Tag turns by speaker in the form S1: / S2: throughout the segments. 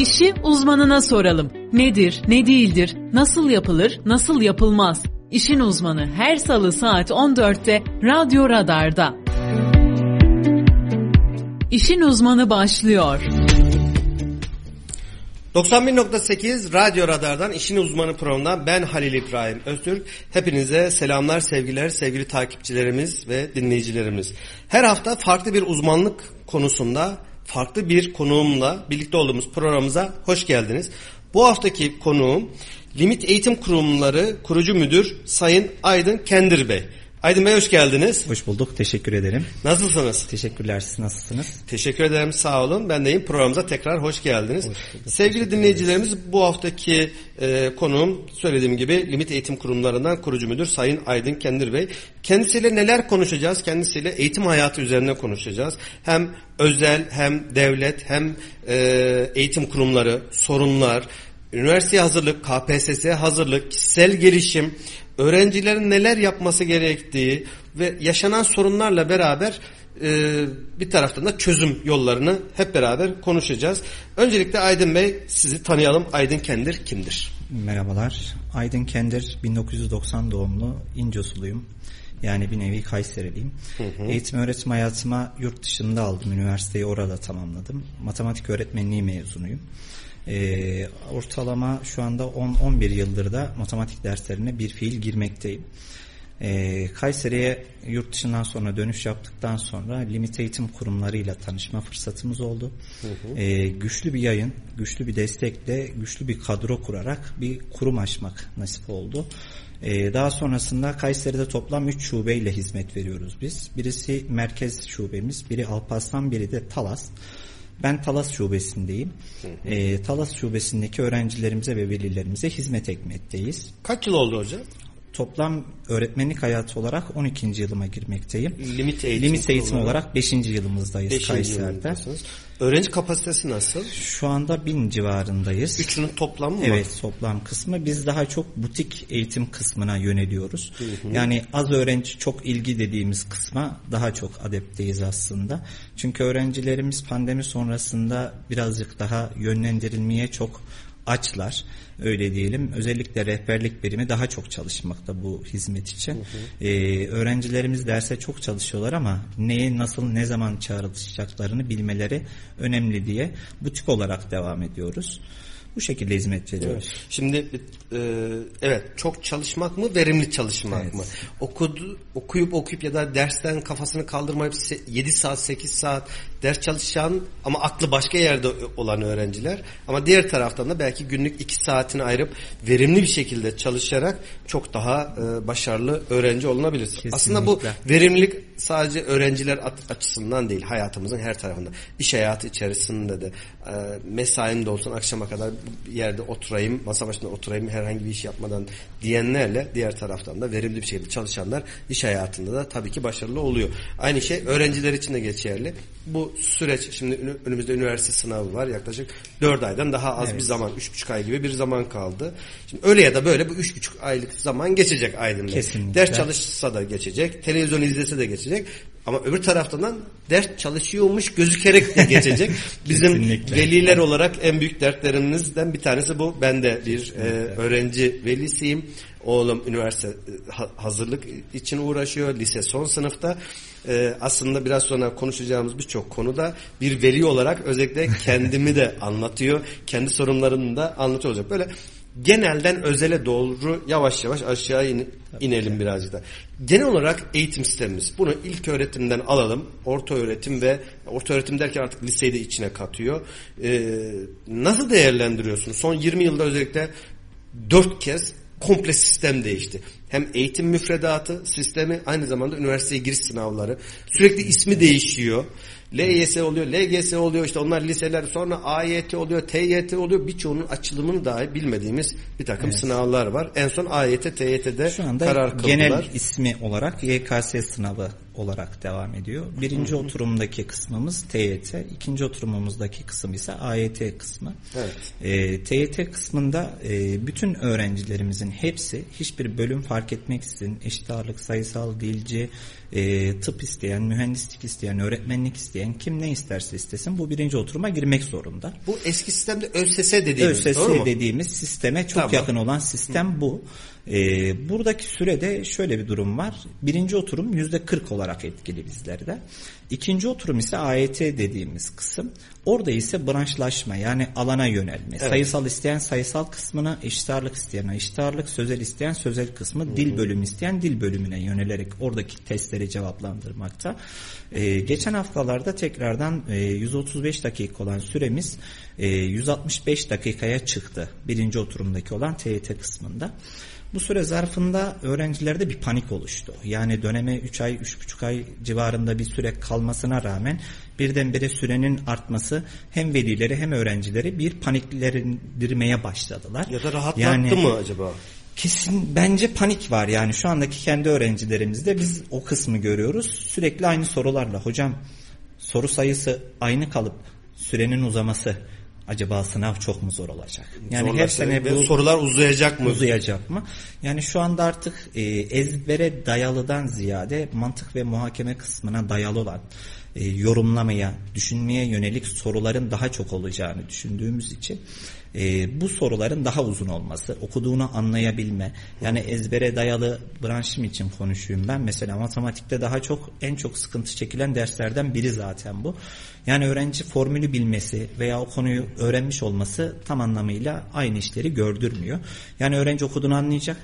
S1: İşi uzmanına soralım. Nedir, ne değildir, nasıl yapılır, nasıl yapılmaz? İşin uzmanı her salı saat 14'te Radyo Radar'da. İşin uzmanı başlıyor.
S2: 91.8 Radyo Radar'dan işin uzmanı programından ben Halil İbrahim Öztürk. Hepinize selamlar, sevgiler, sevgili takipçilerimiz ve dinleyicilerimiz. Her hafta farklı bir uzmanlık konusunda farklı bir konuğumla birlikte olduğumuz programımıza hoş geldiniz. Bu haftaki konuğum Limit Eğitim Kurumları kurucu müdür Sayın Aydın Kendir Bey. Aydın Bey hoş geldiniz.
S3: Hoş bulduk. Teşekkür ederim.
S2: Nasılsınız?
S3: Teşekkürler. Siz nasılsınız?
S2: Teşekkür ederim. Sağ olun. Ben deyim programımıza tekrar hoş geldiniz. Hoş Sevgili dinleyicilerimiz bu haftaki e, konuğum söylediğim gibi Limit Eğitim Kurumlarından kurucu müdür Sayın Aydın Kendir Bey. Kendisiyle neler konuşacağız? Kendisiyle eğitim hayatı üzerine konuşacağız. Hem özel hem devlet hem e, eğitim kurumları, sorunlar, üniversite hazırlık, KPSS hazırlık, kişisel gelişim, öğrencilerin neler yapması gerektiği ve yaşanan sorunlarla beraber e, bir taraftan da çözüm yollarını hep beraber konuşacağız. Öncelikle Aydın Bey sizi tanıyalım. Aydın Kendir kimdir?
S3: Merhabalar. Aydın Kendir 1990 doğumlu İncosuluyum. Yani bir nevi Kayseriliyim. Hı hı. Eğitim öğretim hayatıma yurt dışında aldım. Üniversiteyi orada tamamladım. Matematik öğretmenliği mezunuyum. E, ortalama şu anda 10-11 yıldır da matematik derslerine bir fiil girmekteyim. E, Kayseri'ye yurt dışından sonra dönüş yaptıktan sonra limit eğitim kurumlarıyla tanışma fırsatımız oldu. Hı hı. E, güçlü bir yayın, güçlü bir destekle, güçlü bir kadro kurarak bir kurum açmak nasip oldu. Ee, daha sonrasında Kayseri'de toplam 3 şubeyle hizmet veriyoruz biz. Birisi merkez şubemiz, biri Alparslan, biri de Talas. Ben Talas Şubesi'ndeyim. E, Talas Şubesi'ndeki öğrencilerimize ve velilerimize hizmet etmekteyiz.
S2: Kaç yıl oldu hocam?
S3: Toplam öğretmenlik hayatı olarak 12. yılıma girmekteyim.
S2: Limit eğitim,
S3: Limit eğitim olarak 5. yılımızdayız 5. Kayseri'de.
S2: Öğrenci kapasitesi nasıl?
S3: Şu anda 1000 civarındayız.
S2: Üçünün toplamı mı?
S3: Evet toplam kısmı. Biz daha çok butik eğitim kısmına yöneliyoruz. Hı hı. Yani az öğrenci çok ilgi dediğimiz kısma daha çok adepteyiz aslında. Çünkü öğrencilerimiz pandemi sonrasında birazcık daha yönlendirilmeye çok açlar öyle diyelim. Özellikle rehberlik birimi daha çok çalışmakta bu hizmet için. Hı hı. Ee, öğrencilerimiz derse çok çalışıyorlar ama neye nasıl ne zaman çağrılacaklarını bilmeleri önemli diye butik olarak devam ediyoruz. Bu şekilde hizmet veriyoruz.
S2: Evet. Şimdi e, evet çok çalışmak mı verimli çalışmak evet. mı? Okudu, okuyup okuyup ya da dersten kafasını kaldırmayıp 7 saat 8 saat ders çalışan ama aklı başka yerde olan öğrenciler ama diğer taraftan da belki günlük 2 saatini ayırıp verimli bir şekilde çalışarak çok daha e, başarılı öğrenci olunabilir. Kesinlikle. Aslında bu verimlilik sadece öğrenciler açısından değil hayatımızın her tarafında. İş hayatı içerisinde de e, mesaim de olsun akşama kadar yerde oturayım, masa başında oturayım herhangi bir iş yapmadan diyenlerle diğer taraftan da verimli bir şekilde çalışanlar iş hayatında da tabii ki başarılı oluyor. Aynı şey öğrenciler için de geçerli. Bu süreç şimdi önümüzde üniversite sınavı var yaklaşık 4 aydan daha az evet. bir zaman 3,5 ay gibi bir zaman kaldı. Şimdi öyle ya da böyle bu 3,5 aylık zaman geçecek aydınlık. Kesinlikle. Ders çalışsa da geçecek, televizyon izlese de geçecek. Ama öbür taraftan ders çalışıyormuş gözükerek de geçecek. Bizim veliler olarak en büyük dertlerimizden bir tanesi bu. Ben de bir e, öğrenci velisiyim. Oğlum üniversite e, hazırlık için uğraşıyor. Lise son sınıfta. Ee, aslında biraz sonra konuşacağımız birçok konuda bir veli olarak özellikle kendimi de anlatıyor. Kendi sorunlarını da anlatıyor olacak. Böyle genelden özele doğru yavaş yavaş aşağı in, inelim birazcık da. Genel olarak eğitim sistemimiz. Bunu ilk öğretimden alalım. Orta öğretim ve orta öğretim derken artık liseyi de içine katıyor. Ee, nasıl değerlendiriyorsunuz? Son 20 yılda özellikle dört kez komple sistem değişti. Hem eğitim müfredatı sistemi aynı zamanda üniversiteye giriş sınavları. Sürekli ismi değişiyor. LYS oluyor, LGS oluyor işte onlar liseler sonra AYT oluyor, TYT oluyor. Birçoğunun açılımını dahi bilmediğimiz bir takım evet. sınavlar var. En son AYT, TYT'de Şu anda karar kıldılar.
S3: genel ismi olarak YKS sınavı olarak devam ediyor. Birinci oturumdaki kısmımız TYT, ikinci oturumumuzdaki kısım ise AYT kısmı. Evet. E, ee, TYT kısmında e, bütün öğrencilerimizin hepsi hiçbir bölüm fark etmeksizin eşit ağırlık, sayısal, dilci, e, tıp isteyen, mühendislik isteyen, öğretmenlik isteyen kim ne isterse istesin bu birinci oturuma girmek zorunda.
S2: Bu eski sistemde ÖSS dediğimiz
S3: ÖSS
S2: doğru mu?
S3: dediğimiz sisteme çok
S2: Tamam.
S3: yakın olan sistem bu. Ee, buradaki sürede şöyle bir durum var. Birinci oturum yüzde 40 olarak etkili bizlerde. İkinci oturum ise AYT dediğimiz kısım. Orada ise branşlaşma yani alana yönelme. Sayısal isteyen sayısal kısmına, eşit ağırlık isteyen eşit ağırlık, sözel isteyen sözel kısmı, dil bölümü isteyen dil bölümüne yönelerek oradaki testleri cevaplandırmakta. Ee, geçen haftalarda tekrardan e, 135 dakika olan süremiz e, 165 dakikaya çıktı. Birinci oturumdaki olan TYT kısmında. Bu süre zarfında öğrencilerde bir panik oluştu. Yani döneme 3 ay, 3,5 ay civarında bir süre kalmasına rağmen birdenbire sürenin artması hem velileri hem öğrencileri bir paniklendirmeye başladılar.
S2: Ya da rahatlattı
S3: Yani-
S2: mı acaba?
S3: Kesin bence panik var yani şu andaki kendi öğrencilerimizde biz o kısmı görüyoruz. Sürekli aynı sorularla hocam soru sayısı aynı kalıp sürenin uzaması acaba sınav çok mu zor olacak? Yani her sene bu
S2: sorular uzayacak mı?
S3: uzayacak mı? Yani şu anda artık e, ezbere dayalıdan ziyade mantık ve muhakeme kısmına dayalı olan e, yorumlamaya, düşünmeye yönelik soruların daha çok olacağını düşündüğümüz için e, bu soruların daha uzun olması, okuduğunu anlayabilme, yani ezbere dayalı branşım için konuşuyum ben. Mesela matematikte daha çok en çok sıkıntı çekilen derslerden biri zaten bu. Yani öğrenci formülü bilmesi veya o konuyu öğrenmiş olması tam anlamıyla aynı işleri gördürmüyor. Yani öğrenci okuduğunu anlayacak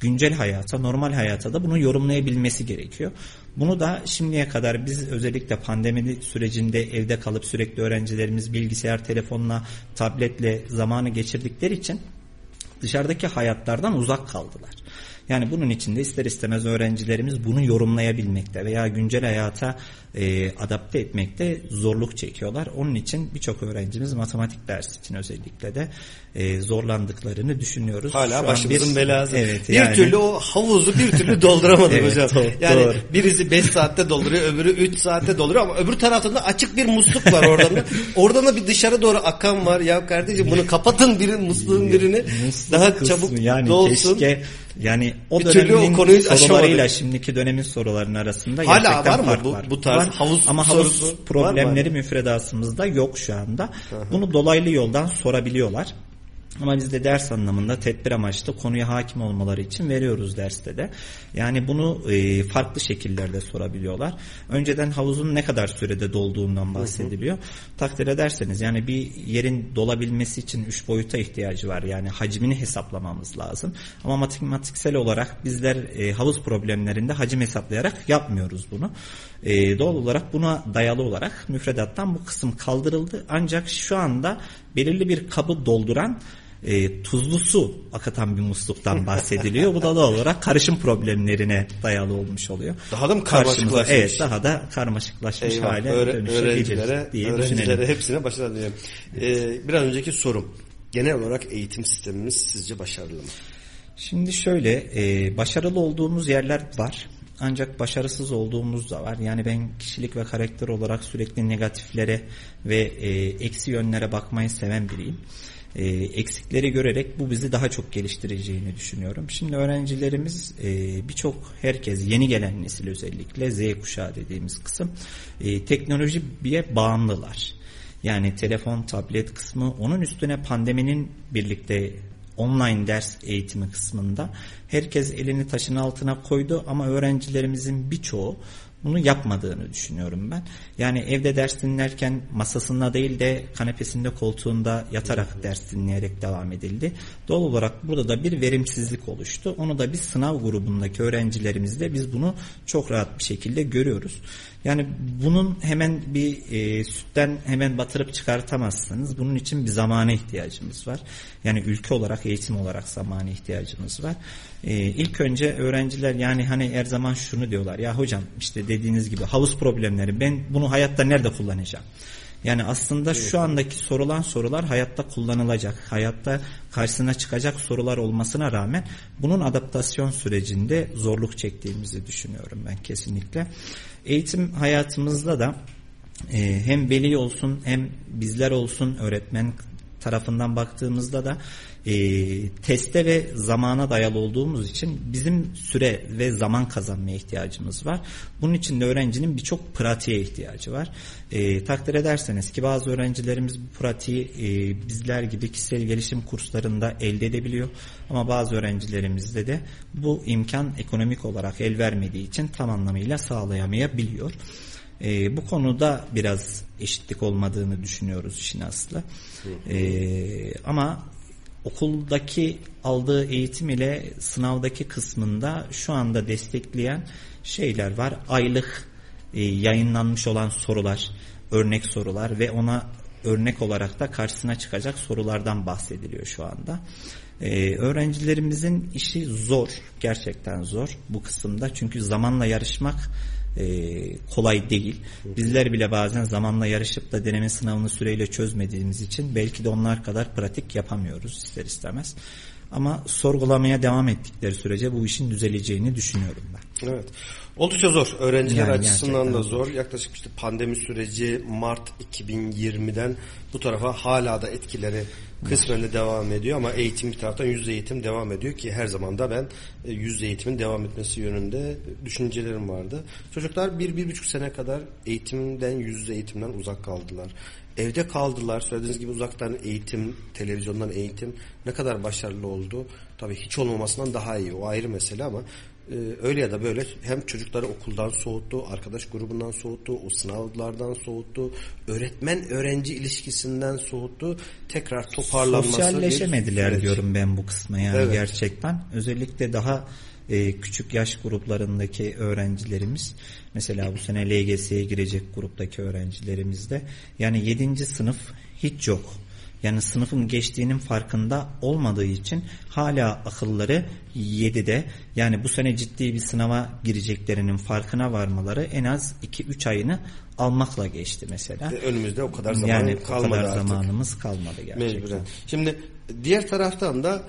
S3: güncel hayata, normal hayata da bunu yorumlayabilmesi gerekiyor. Bunu da şimdiye kadar biz özellikle pandemi sürecinde evde kalıp sürekli öğrencilerimiz bilgisayar, telefonla, tabletle zamanı geçirdikleri için dışarıdaki hayatlardan uzak kaldılar. Yani bunun için de ister istemez öğrencilerimiz bunu yorumlayabilmekte veya güncel hayata e, adapte etmekte zorluk çekiyorlar. Onun için birçok öğrencimiz matematik dersi için özellikle de e, zorlandıklarını düşünüyoruz. Şu
S2: Hala
S3: an
S2: başımızın
S3: bir-
S2: belası.
S3: Evet,
S2: bir
S3: yani-
S2: türlü o havuzu bir türlü dolduramadık
S3: Evet,
S2: hocam.
S3: doğru,
S2: yani
S3: doğru.
S2: birisi 5 saatte dolduruyor, öbürü 3 saatte dolduruyor ama öbür tarafında açık bir musluk var oradan da. oradan da bir dışarı doğru akan var. Ya kardeşim bunu kapatın birin musluğun birini.
S3: Musluk
S2: daha
S3: kısmı
S2: çabuk
S3: yani
S2: dolsun.
S3: keşke yani o
S2: Bir türlü o
S3: dönemin
S2: konuyu
S3: sorularıyla
S2: aşamadık.
S3: şimdiki dönemin sorularının arasında
S2: Hala
S3: gerçekten
S2: var mı
S3: fark
S2: bu-
S3: var.
S2: bu tarz
S3: Var.
S2: havuz
S3: ama havuz
S2: sorusu var mı?
S3: problemleri müfredatımızda yok şu anda. Bunu dolaylı yoldan sorabiliyorlar. Ama biz de ders anlamında tedbir amaçlı konuya hakim olmaları için veriyoruz derste de. Yani bunu e, farklı şekillerde sorabiliyorlar. Önceden havuzun ne kadar sürede dolduğundan bahsediliyor. Takdir ederseniz yani bir yerin dolabilmesi için üç boyuta ihtiyacı var. Yani hacmini hesaplamamız lazım. Ama matematiksel olarak bizler e, havuz problemlerinde hacim hesaplayarak yapmıyoruz bunu. E, doğal olarak buna dayalı olarak müfredattan bu kısım kaldırıldı. Ancak şu anda belirli bir kabı dolduran e, tuzlu su akıtan bir musluktan bahsediliyor. Bu da doğal olarak karışım problemlerine dayalı olmuş oluyor.
S2: Daha da mı karmaşıklaşmış?
S3: Evet daha da karmaşıklaşmış
S2: Eyvah,
S3: hale
S2: öğre-
S3: dönüşebilir
S2: öğrencilere,
S3: diye
S2: öğrencilere
S3: düşünelim.
S2: hepsine başarılı dilerim. Ee, biraz önceki sorum. Genel olarak eğitim sistemimiz sizce başarılı mı?
S3: Şimdi şöyle e, başarılı olduğumuz yerler var. Ancak başarısız olduğumuz da var. Yani ben kişilik ve karakter olarak sürekli negatiflere ve e, eksi yönlere bakmayı seven biriyim. E, eksikleri görerek bu bizi daha çok geliştireceğini düşünüyorum. Şimdi öğrencilerimiz e, birçok herkes yeni gelen nesil özellikle Z kuşağı dediğimiz kısım e, teknolojiye bağımlılar. Yani telefon, tablet kısmı onun üstüne pandeminin birlikte online ders eğitimi kısmında herkes elini taşın altına koydu ama öğrencilerimizin birçoğu bunu yapmadığını düşünüyorum ben. Yani evde ders dinlerken masasında değil de kanepesinde koltuğunda yatarak ders dinleyerek devam edildi. Doğal olarak burada da bir verimsizlik oluştu. Onu da biz sınav grubundaki öğrencilerimizde biz bunu çok rahat bir şekilde görüyoruz. Yani bunun hemen bir e, sütten hemen batırıp çıkartamazsınız. Bunun için bir zamana ihtiyacımız var. Yani ülke olarak, eğitim olarak zamana ihtiyacımız var. E, ilk önce öğrenciler yani hani her zaman şunu diyorlar. Ya hocam işte dediğiniz gibi havuz problemleri ben bunu hayatta nerede kullanacağım? Yani aslında şu andaki sorulan sorular hayatta kullanılacak, hayatta karşısına çıkacak sorular olmasına rağmen bunun adaptasyon sürecinde zorluk çektiğimizi düşünüyorum ben kesinlikle. Eğitim hayatımızda da e, hem veli olsun hem bizler olsun öğretmen tarafından baktığımızda da e, teste ve zamana dayalı olduğumuz için bizim süre ve zaman kazanmaya ihtiyacımız var. Bunun için de öğrencinin birçok pratiğe ihtiyacı var. E, takdir ederseniz ki bazı öğrencilerimiz bu pratiği e, bizler gibi kişisel gelişim kurslarında elde edebiliyor. Ama bazı öğrencilerimizde de bu imkan ekonomik olarak el vermediği için tam anlamıyla sağlayamayabiliyor. E, bu konuda biraz eşitlik olmadığını düşünüyoruz işin aslı. E, ama okuldaki aldığı eğitim ile sınavdaki kısmında şu anda destekleyen şeyler var. Aylık e, yayınlanmış olan sorular, örnek sorular ve ona örnek olarak da karşısına çıkacak sorulardan bahsediliyor şu anda. Ee, öğrencilerimizin işi zor, gerçekten zor bu kısımda çünkü zamanla yarışmak e, kolay değil. Bizler bile bazen zamanla yarışıp da deneme sınavını süreyle çözmediğimiz için belki de onlar kadar pratik yapamıyoruz ister istemez. Ama sorgulamaya devam ettikleri sürece bu işin düzeleceğini düşünüyorum ben.
S2: Evet. Oldukça zor. Öğrenciler
S3: Yani
S2: açısından da zor. Yaklaşık işte pandemi süreci Mart 2020'den bu tarafa hala da etkileri kısmen de devam ediyor ama eğitim bir taraftan yüzde eğitim devam ediyor ki her zaman da ben e, yüzde eğitimin devam etmesi yönünde düşüncelerim vardı. Çocuklar bir, bir buçuk sene kadar eğitimden yüzde eğitimden uzak kaldılar. Evde kaldılar. Söylediğiniz gibi uzaktan eğitim, televizyondan eğitim ne kadar başarılı oldu? Tabii hiç olmamasından daha iyi. O ayrı mesele ama e, öyle ya da böyle hem çocukları okuldan soğuttu, arkadaş grubundan soğuttu, o sınavlardan soğuttu, öğretmen öğrenci ilişkisinden soğuttu. Tekrar toparlanması bir
S3: Sosyalleşemediler
S2: süreç.
S3: diyorum ben bu kısma yani
S2: Evet.
S3: gerçekten. Özellikle daha e, küçük yaş gruplarındaki öğrencilerimiz mesela bu sene LGS'ye girecek gruptaki öğrencilerimizde yani 7. sınıf hiç yok. Yani sınıfın geçtiğinin farkında olmadığı için hala akılları 7'de yani bu sene ciddi bir sınava gireceklerinin farkına varmaları en az 2-3 ayını almakla geçti mesela.
S2: Ve önümüzde o kadar zaman
S3: yani
S2: kalmadı
S3: kadar
S2: artık.
S3: zamanımız kalmadı gerçekten.
S2: Mecburen. Şimdi diğer taraftan da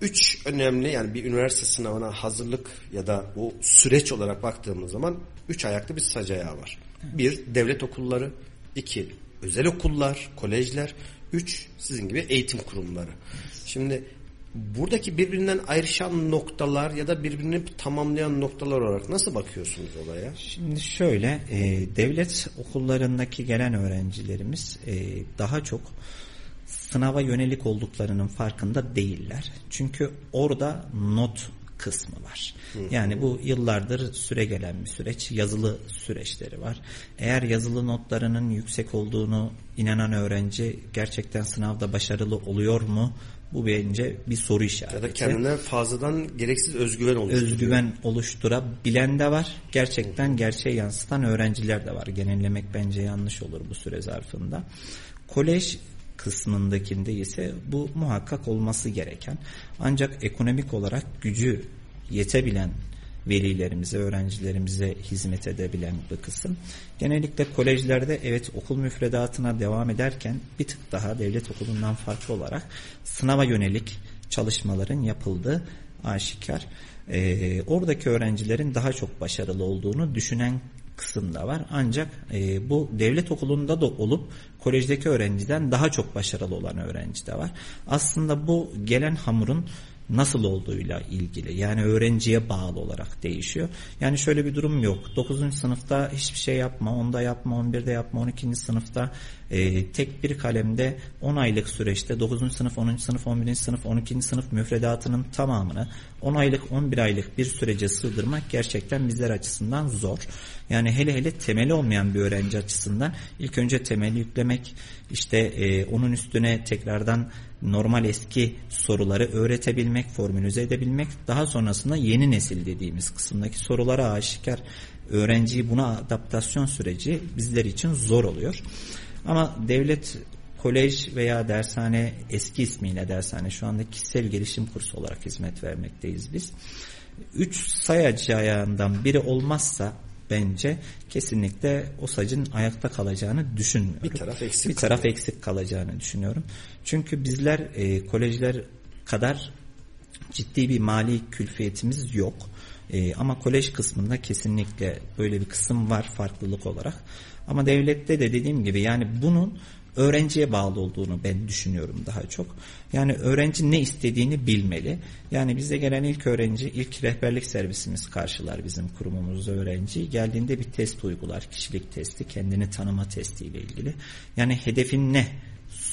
S2: üç önemli yani bir üniversite sınavına hazırlık ya da o süreç olarak baktığımız zaman üç ayaklı bir sac ayağı var. Bir, devlet okulları. iki özel okullar, kolejler. Üç, sizin gibi eğitim kurumları. Şimdi buradaki birbirinden ayrışan noktalar ya da birbirini tamamlayan noktalar olarak nasıl bakıyorsunuz olaya?
S3: Şimdi şöyle e, devlet okullarındaki gelen öğrencilerimiz e, daha çok sınava yönelik olduklarının farkında değiller. Çünkü orada not kısmı var. Yani bu yıllardır süre gelen bir süreç. Yazılı süreçleri var. Eğer yazılı notlarının yüksek olduğunu inanan öğrenci gerçekten sınavda başarılı oluyor mu? Bu bence bir soru işareti.
S2: Ya da kendine fazladan gereksiz özgüven oluşturuyor.
S3: özgüven oluşturabilen de var. Gerçekten gerçeği yansıtan öğrenciler de var. Genellemek bence yanlış olur bu süre zarfında. Kolej kısmındakinde ise bu muhakkak olması gereken ancak ekonomik olarak gücü yetebilen velilerimize, öğrencilerimize hizmet edebilen bir kısım. Genellikle kolejlerde evet okul müfredatına devam ederken bir tık daha devlet okulundan farklı olarak sınava yönelik çalışmaların yapıldığı aşikar. Ee, oradaki öğrencilerin daha çok başarılı olduğunu düşünen kısım da var. Ancak e, bu devlet okulunda da olup kolejdeki öğrenciden daha çok başarılı olan öğrenci de var. Aslında bu gelen hamurun nasıl olduğuyla ilgili yani öğrenciye bağlı olarak değişiyor. Yani şöyle bir durum yok. 9. sınıfta hiçbir şey yapma, 10'da yapma, 11'de yapma, 12. sınıfta e, tek bir kalemde 10 aylık süreçte 9. sınıf, 10. sınıf, 11. sınıf, 12. sınıf müfredatının tamamını 10 aylık, 11 aylık bir sürece sığdırmak gerçekten bizler açısından zor. Yani hele hele temeli olmayan bir öğrenci açısından ilk önce temeli yüklemek, işte e, onun üstüne tekrardan normal eski soruları öğretebilmek, formülize edebilmek, daha sonrasında yeni nesil dediğimiz kısımdaki sorulara aşikar öğrenciyi buna adaptasyon süreci bizler için zor oluyor. Ama devlet kolej veya dershane eski ismiyle dershane şu anda kişisel gelişim kursu olarak hizmet vermekteyiz biz. Üç sayacı ayağından biri olmazsa bence kesinlikle o sacın ayakta kalacağını düşünmüyorum.
S2: Bir taraf eksik
S3: Bir taraf
S2: kalıyor.
S3: eksik kalacağını düşünüyorum. Çünkü bizler e, kolejler kadar ciddi bir mali külfiyetimiz yok. E, ama kolej kısmında kesinlikle böyle bir kısım var farklılık olarak. Ama devlette de dediğim gibi yani bunun öğrenciye bağlı olduğunu ben düşünüyorum daha çok. Yani öğrenci ne istediğini bilmeli. Yani bize gelen ilk öğrenci, ilk rehberlik servisimiz karşılar bizim kurumumuzda öğrenci. Geldiğinde bir test uygular, kişilik testi, kendini tanıma testiyle ilgili. Yani hedefin ne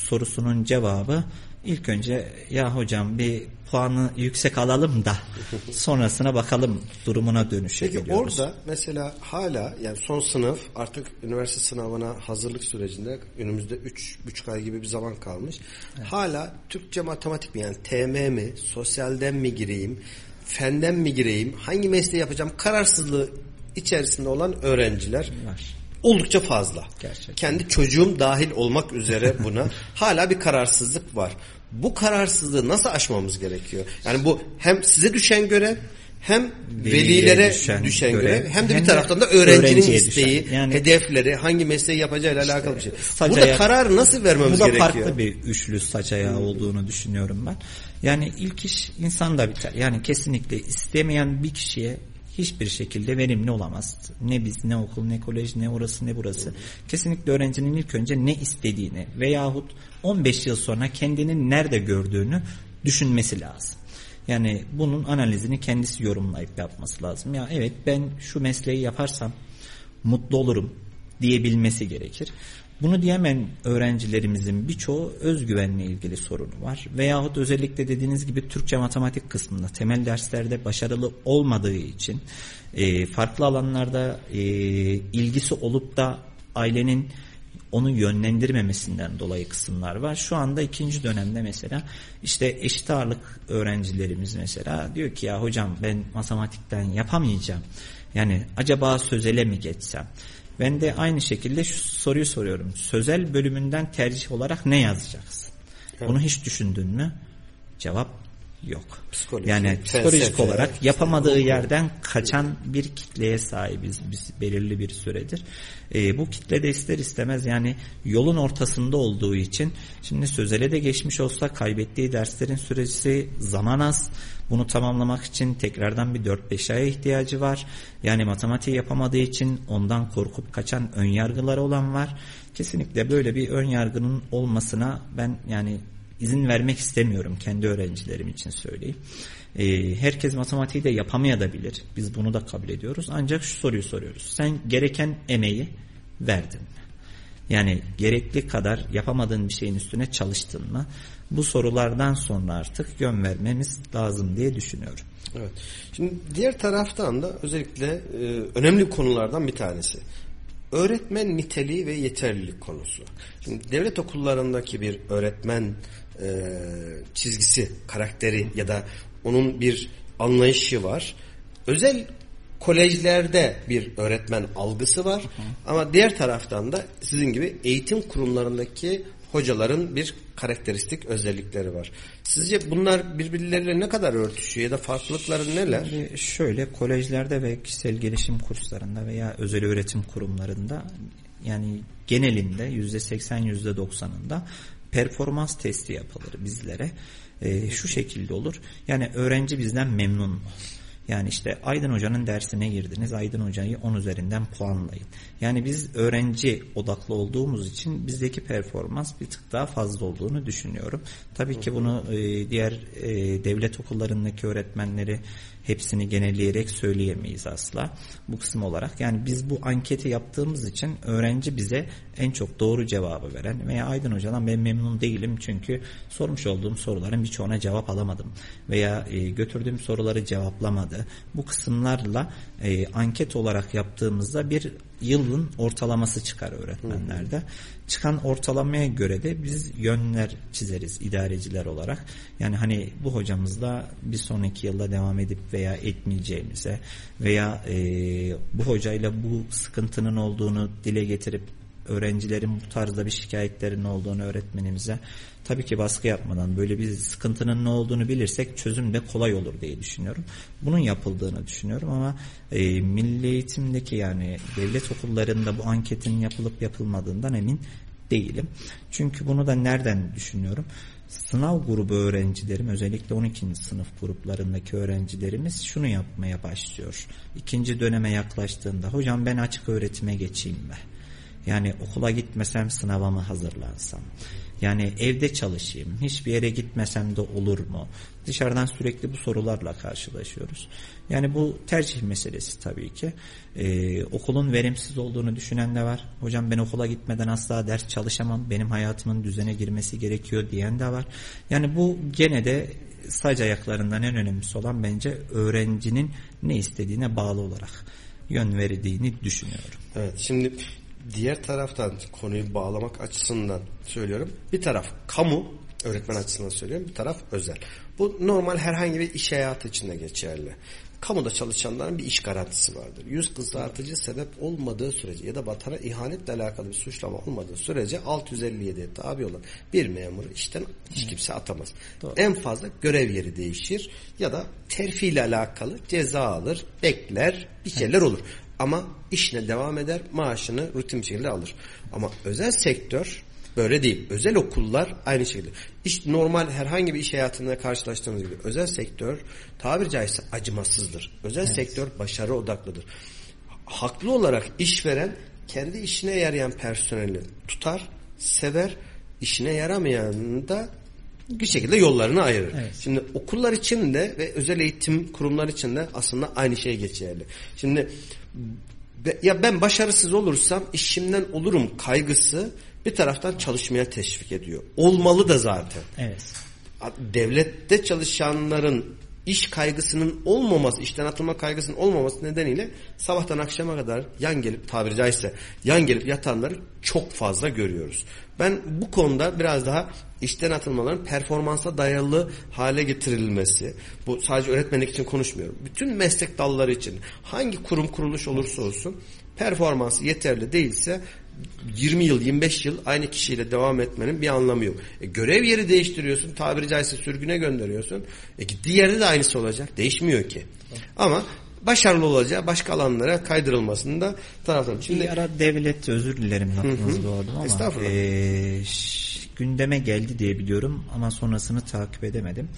S3: sorusunun cevabı ilk önce ya hocam bir puanı yüksek alalım da sonrasına bakalım durumuna dönüşebiliyoruz.
S2: Peki orada mesela hala yani son sınıf artık üniversite sınavına hazırlık sürecinde önümüzde 3 buçuk ay gibi bir zaman kalmış. Evet. Hala Türkçe matematik mi yani TM mi sosyalden mi gireyim fenden mi gireyim hangi mesleği yapacağım kararsızlığı içerisinde olan öğrenciler var oldukça fazla. Gerçekten. Kendi çocuğum dahil olmak üzere buna hala bir kararsızlık var. Bu kararsızlığı nasıl aşmamız gerekiyor? Yani bu hem size düşen görev hem velilere düşen, düşen görev, görev hem de hem bir taraftan da öğrencinin isteği, yani, hedefleri, hangi mesleği yapacağıyla işte, alakalı bir şey. Burada ayak, karar nasıl vermemiz gerekiyor?
S3: Bu da farklı bir üçlü saç ayağı hmm. olduğunu düşünüyorum ben. Yani ilk iş insan da biter. Yani kesinlikle istemeyen bir kişiye hiçbir şekilde verimli olamaz. Ne biz, ne okul, ne kolej, ne orası, ne burası. Kesinlikle öğrencinin ilk önce ne istediğini veyahut 15 yıl sonra kendini nerede gördüğünü düşünmesi lazım. Yani bunun analizini kendisi yorumlayıp yapması lazım. Ya evet ben şu mesleği yaparsam mutlu olurum diyebilmesi gerekir. Bunu diyemeyen öğrencilerimizin birçoğu özgüvenle ilgili sorunu var. Veyahut özellikle dediğiniz gibi Türkçe matematik kısmında temel derslerde başarılı olmadığı için e, farklı alanlarda e, ilgisi olup da ailenin onu yönlendirmemesinden dolayı kısımlar var. Şu anda ikinci dönemde mesela işte eşit ağırlık öğrencilerimiz mesela diyor ki ya hocam ben matematikten yapamayacağım. Yani acaba sözele mi geçsem? Ben de aynı şekilde şu soruyu soruyorum. Sözel bölümünden tercih olarak ne yazacaksın? Evet. Bunu hiç düşündün mü? Cevap yok. Psikoloji, yani psikolojik felsefe, olarak yapamadığı yerden kaçan bir kitleye sahibiz biz belirli bir süredir. E, bu kitle de ister istemez yani yolun ortasında olduğu için şimdi sözele de geçmiş olsa kaybettiği derslerin süresi zaman az. Bunu tamamlamak için tekrardan bir 4-5 aya ihtiyacı var. Yani matematiği yapamadığı için ondan korkup kaçan ön yargıları olan var. Kesinlikle böyle bir ön yargının olmasına ben yani izin vermek istemiyorum kendi öğrencilerim için söyleyeyim. Ee, herkes matematiği de yapamayabilir. Biz bunu da kabul ediyoruz. Ancak şu soruyu soruyoruz. Sen gereken emeği verdin mi? Yani gerekli kadar yapamadığın bir şeyin üstüne çalıştın mı? Bu sorulardan sonra artık yön vermemiz lazım diye düşünüyorum.
S2: Evet. Şimdi diğer taraftan da özellikle e, önemli konulardan bir tanesi. Öğretmen niteliği ve yeterlilik konusu. Şimdi devlet okullarındaki bir öğretmen e, çizgisi, karakteri ya da onun bir anlayışı var. Özel kolejlerde bir öğretmen algısı var. Hı hı. Ama diğer taraftan da sizin gibi eğitim kurumlarındaki hocaların bir karakteristik özellikleri var. Sizce bunlar birbirleriyle ne kadar örtüşüyor ya da farklılıkları neler?
S3: Şimdi şöyle kolejlerde ve kişisel gelişim kurslarında veya özel öğretim kurumlarında yani genelinde yüzde seksen yüzde doksanında performans testi yapılır bizlere. E, şu şekilde olur. Yani öğrenci bizden memnun mu? Yani işte Aydın Hoca'nın dersine girdiniz. Aydın Hoca'yı 10 üzerinden puanlayın. Yani biz öğrenci odaklı olduğumuz için bizdeki performans bir tık daha fazla olduğunu düşünüyorum. Tabii ki bunu e, diğer e, devlet okullarındaki öğretmenleri hepsini genelleyerek söyleyemeyiz asla bu kısım olarak. Yani biz bu anketi yaptığımız için öğrenci bize en çok doğru cevabı veren veya Aydın Hoca'dan ben memnun değilim çünkü sormuş olduğum soruların birçoğuna cevap alamadım veya e, götürdüğüm soruları cevaplamadı. Bu kısımlarla e, anket olarak yaptığımızda bir yılın ortalaması çıkar öğretmenlerde. Hı. Çıkan ortalamaya göre de biz yönler çizeriz idareciler olarak. Yani hani bu hocamızla bir sonraki yılda devam edip veya etmeyeceğimize veya e, bu hocayla bu sıkıntının olduğunu dile getirip öğrencilerin bu tarzda bir şikayetlerin olduğunu öğretmenimize tabii ki baskı yapmadan böyle bir sıkıntının ne olduğunu bilirsek çözüm de kolay olur diye düşünüyorum. Bunun yapıldığını düşünüyorum ama e, milli eğitimdeki yani devlet okullarında bu anketin yapılıp yapılmadığından emin değilim. Çünkü bunu da nereden düşünüyorum? Sınav grubu öğrencilerim özellikle 12. sınıf gruplarındaki öğrencilerimiz şunu yapmaya başlıyor. İkinci döneme yaklaştığında hocam ben açık öğretime geçeyim mi? Yani okula gitmesem sınava mı hazırlansam? Yani evde çalışayım, hiçbir yere gitmesem de olur mu? Dışarıdan sürekli bu sorularla karşılaşıyoruz. Yani bu tercih meselesi tabii ki. Ee, okulun verimsiz olduğunu düşünen de var. Hocam ben okula gitmeden asla ders çalışamam. Benim hayatımın düzene girmesi gerekiyor diyen de var. Yani bu gene de sac ayaklarından en önemlisi olan bence öğrencinin ne istediğine bağlı olarak yön verdiğini düşünüyorum.
S2: Evet şimdi diğer taraftan konuyu bağlamak açısından söylüyorum. Bir taraf kamu öğretmen açısından söylüyorum. Bir taraf özel. Bu normal herhangi bir iş hayatı içinde geçerli. Kamuda çalışanların bir iş garantisi vardır. Yüz kızartıcı sebep olmadığı sürece ya da vatana ihanetle alakalı bir suçlama olmadığı sürece 657'ye tabi olan bir memuru işten hiç kimse atamaz. Doğru. En fazla görev yeri değişir ya da terfi ile alakalı ceza alır, bekler, bir şeyler olur. Ama işine devam eder, maaşını rutin bir şekilde alır. Ama özel sektör Böyle değil. Özel okullar aynı şekilde. İş, normal herhangi bir iş hayatında karşılaştığımız gibi özel sektör tabiri caizse acımasızdır. Özel evet. sektör başarı odaklıdır. Haklı olarak işveren kendi işine yarayan personeli tutar, sever, işine yaramayanı da bir şekilde yollarını ayırır. Evet. Şimdi okullar için de ve özel eğitim kurumları için de aslında aynı şey geçerli. Şimdi ya ben başarısız olursam işimden olurum kaygısı bir taraftan çalışmaya teşvik ediyor. Olmalı da zaten.
S3: Evet.
S2: Devlette çalışanların iş kaygısının olmaması, işten atılma kaygısının olmaması nedeniyle sabahtan akşama kadar yan gelip tabiri caizse yan gelip yatanları çok fazla görüyoruz. Ben bu konuda biraz daha işten atılmaların performansa dayalı hale getirilmesi, bu sadece öğretmenlik için konuşmuyorum. Bütün meslek dalları için hangi kurum kuruluş olursa olsun performansı yeterli değilse 20 yıl 25 yıl aynı kişiyle devam etmenin bir anlamı yok. E, görev yeri değiştiriyorsun tabiri caizse sürgüne gönderiyorsun. E, gittiği yerde de aynısı olacak. Değişmiyor ki. Ama başarılı olacağı başka alanlara kaydırılmasında taraftarım.
S3: Şimdi bir ara devlet özür dilerim lafınızı doğru ama
S2: Estağfurullah.
S3: E, gündeme geldi diye biliyorum ama sonrasını takip edemedim.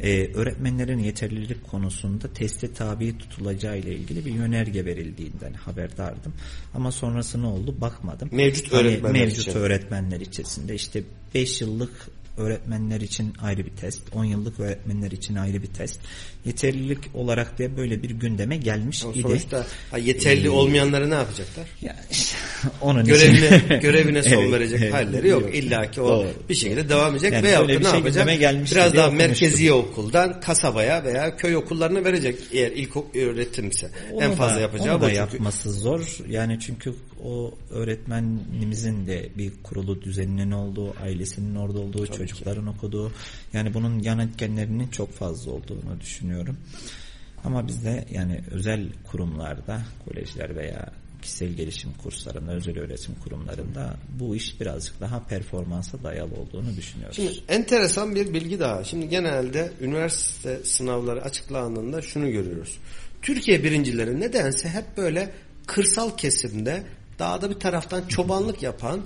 S3: Ee, öğretmenlerin yeterlilik konusunda teste tabi tutulacağı ile ilgili bir yönerge verildiğinden haberdardım. Ama sonrası ne oldu bakmadım.
S2: Mevcut hani öğretmenler
S3: hani, mevcut için. öğretmenler içerisinde işte 5 yıllık öğretmenler için ayrı bir test, 10 yıllık öğretmenler için ayrı bir test. Yeterlilik olarak da böyle bir gündeme gelmiş
S2: Ama
S3: idi.
S2: Sonuçta ha, yeterli ee, olmayanları ne yapacaklar?
S3: Ya işte, onun
S2: görevine, için. görevine son evet, verecek evet, halleri yok. yok. İlla ki o Doğru. bir şekilde devam edecek yani veya ne şey yapacak? Biraz daha merkezi okuldan kasabaya veya köy okullarına verecek eğer ilk öğretimse. Onu en fazla da, yapacağı
S3: onu da yapması zor. Yani çünkü o öğretmenimizin de bir kurulu düzeninin olduğu, ailesinin orada olduğu, Tabii çocukların ki. okuduğu yani bunun yan etkenlerinin çok fazla olduğunu düşünüyorum. Ama bizde yani özel kurumlarda, kolejler veya kişisel gelişim kurslarında, özel öğretim kurumlarında bu iş birazcık daha performansa dayalı olduğunu düşünüyoruz.
S2: Şimdi enteresan bir bilgi daha. Şimdi genelde üniversite sınavları açıklandığında şunu görüyoruz. Türkiye birincileri nedense hep böyle kırsal kesimde dağda bir taraftan çobanlık yapan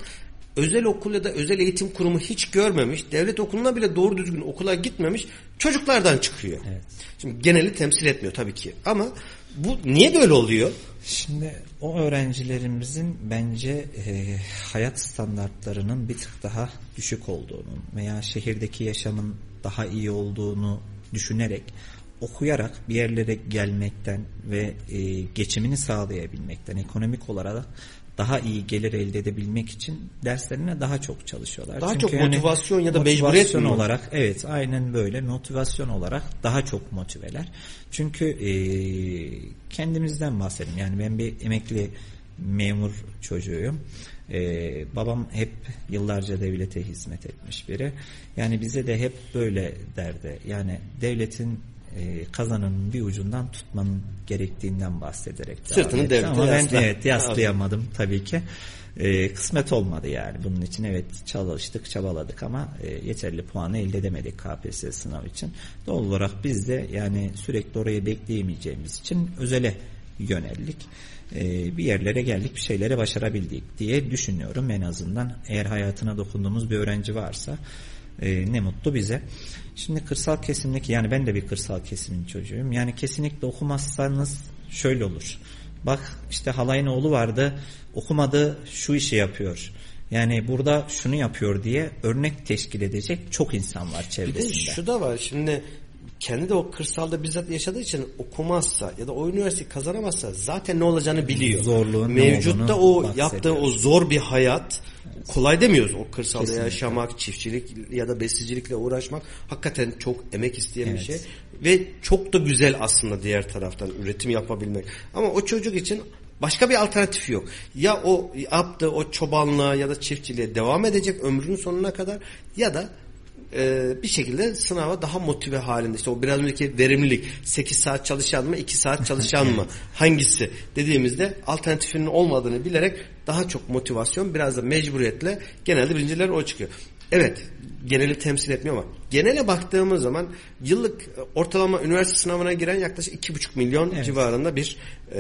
S2: özel okul ya da özel eğitim kurumu hiç görmemiş, devlet okuluna bile doğru düzgün okula gitmemiş çocuklardan çıkıyor. Evet. Şimdi geneli temsil etmiyor tabii ki ama bu niye böyle oluyor?
S3: Şimdi o öğrencilerimizin bence e, hayat standartlarının bir tık daha düşük olduğunu veya şehirdeki yaşamın daha iyi olduğunu düşünerek okuyarak bir yerlere gelmekten ve e, geçimini sağlayabilmekten ekonomik olarak daha iyi gelir elde edebilmek için derslerine daha çok çalışıyorlar.
S2: Daha Çünkü çok motivasyon yani, ya da mecburiyet mi?
S3: olarak evet aynen böyle motivasyon olarak daha çok motiveler. Çünkü e, kendimizden bahsedelim. Yani ben bir emekli memur çocuğuyum. Ee, babam hep yıllarca devlete hizmet etmiş biri. Yani bize de hep böyle derdi. Yani devletin e, kazanın bir ucundan tutmanın gerektiğinden bahsederek
S2: Sırtını devlete
S3: Ama ben yasla. evet yaslayamadım tabii ki. E, kısmet olmadı yani. Bunun için evet çalıştık, çabaladık ama e, yeterli puanı elde edemedik KPSS sınav için. Doğal olarak biz de yani sürekli orayı bekleyemeyeceğimiz için özele yöneldik. E, bir yerlere geldik, bir şeylere başarabildik diye düşünüyorum en azından. Eğer hayatına dokunduğumuz bir öğrenci varsa e, ne mutlu bize. Şimdi kırsal kesimdeki yani ben de bir kırsal kesimin çocuğuyum. Yani kesinlikle okumazsanız şöyle olur. Bak işte halayın oğlu vardı okumadı şu işi yapıyor. Yani burada şunu yapıyor diye örnek teşkil edecek çok insan var
S2: Bir
S3: çevresinde.
S2: de şu da var şimdi kendi de o kırsalda bizzat yaşadığı için okumazsa ya da o üniversiteyi kazanamazsa zaten ne olacağını biliyor.
S3: Zorluğun
S2: Mevcutta o
S3: bahsediyor.
S2: yaptığı o zor bir hayat kolay demiyoruz. O kırsalda
S3: Kesinlikle.
S2: yaşamak, çiftçilik ya da besicilikle uğraşmak hakikaten çok emek isteyen bir
S3: Evet.
S2: şey. Ve çok da güzel aslında diğer taraftan üretim yapabilmek. Ama o çocuk için başka bir alternatif yok. Ya o yaptığı o çobanlığa ya da çiftçiliğe devam edecek ömrünün sonuna kadar ya da e, bir şekilde sınava daha motive halinde işte o biraz önceki verimlilik 8 saat çalışan mı 2 saat çalışan mı hangisi dediğimizde alternatifinin olmadığını bilerek daha çok motivasyon biraz da mecburiyetle genelde birinciler o çıkıyor. Evet geneli temsil etmiyor ama genele baktığımız zaman yıllık ortalama üniversite sınavına giren yaklaşık 2,5 milyon
S3: Evet.
S2: civarında bir e,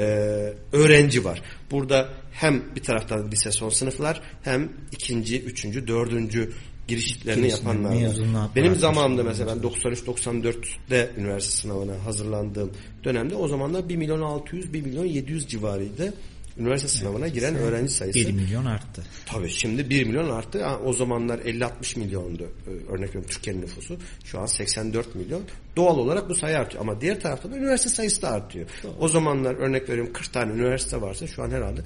S2: öğrenci var. Burada hem bir taraftan lise son sınıflar hem ikinci, üçüncü, dördüncü girişlerini
S3: Girişler,
S2: yapanlar var. Benim zamanımda mesela ben 93-94'te üniversite sınavına hazırlandığım dönemde o zamanlar 1 milyon 600, 1 milyon 700 civarıydı. Üniversite sınavına giren öğrenci sayısı.
S3: 1 milyon arttı.
S2: Tabii şimdi 1 milyon arttı. O zamanlar 50-60 milyondu e, örnek veriyorum Türkiye'nin nüfusu. Şu an 84 milyon. Doğal olarak bu sayı artıyor. Ama diğer taraftan da üniversite sayısı da artıyor. O zamanlar örnek veriyorum 40 tane üniversite varsa şu an herhalde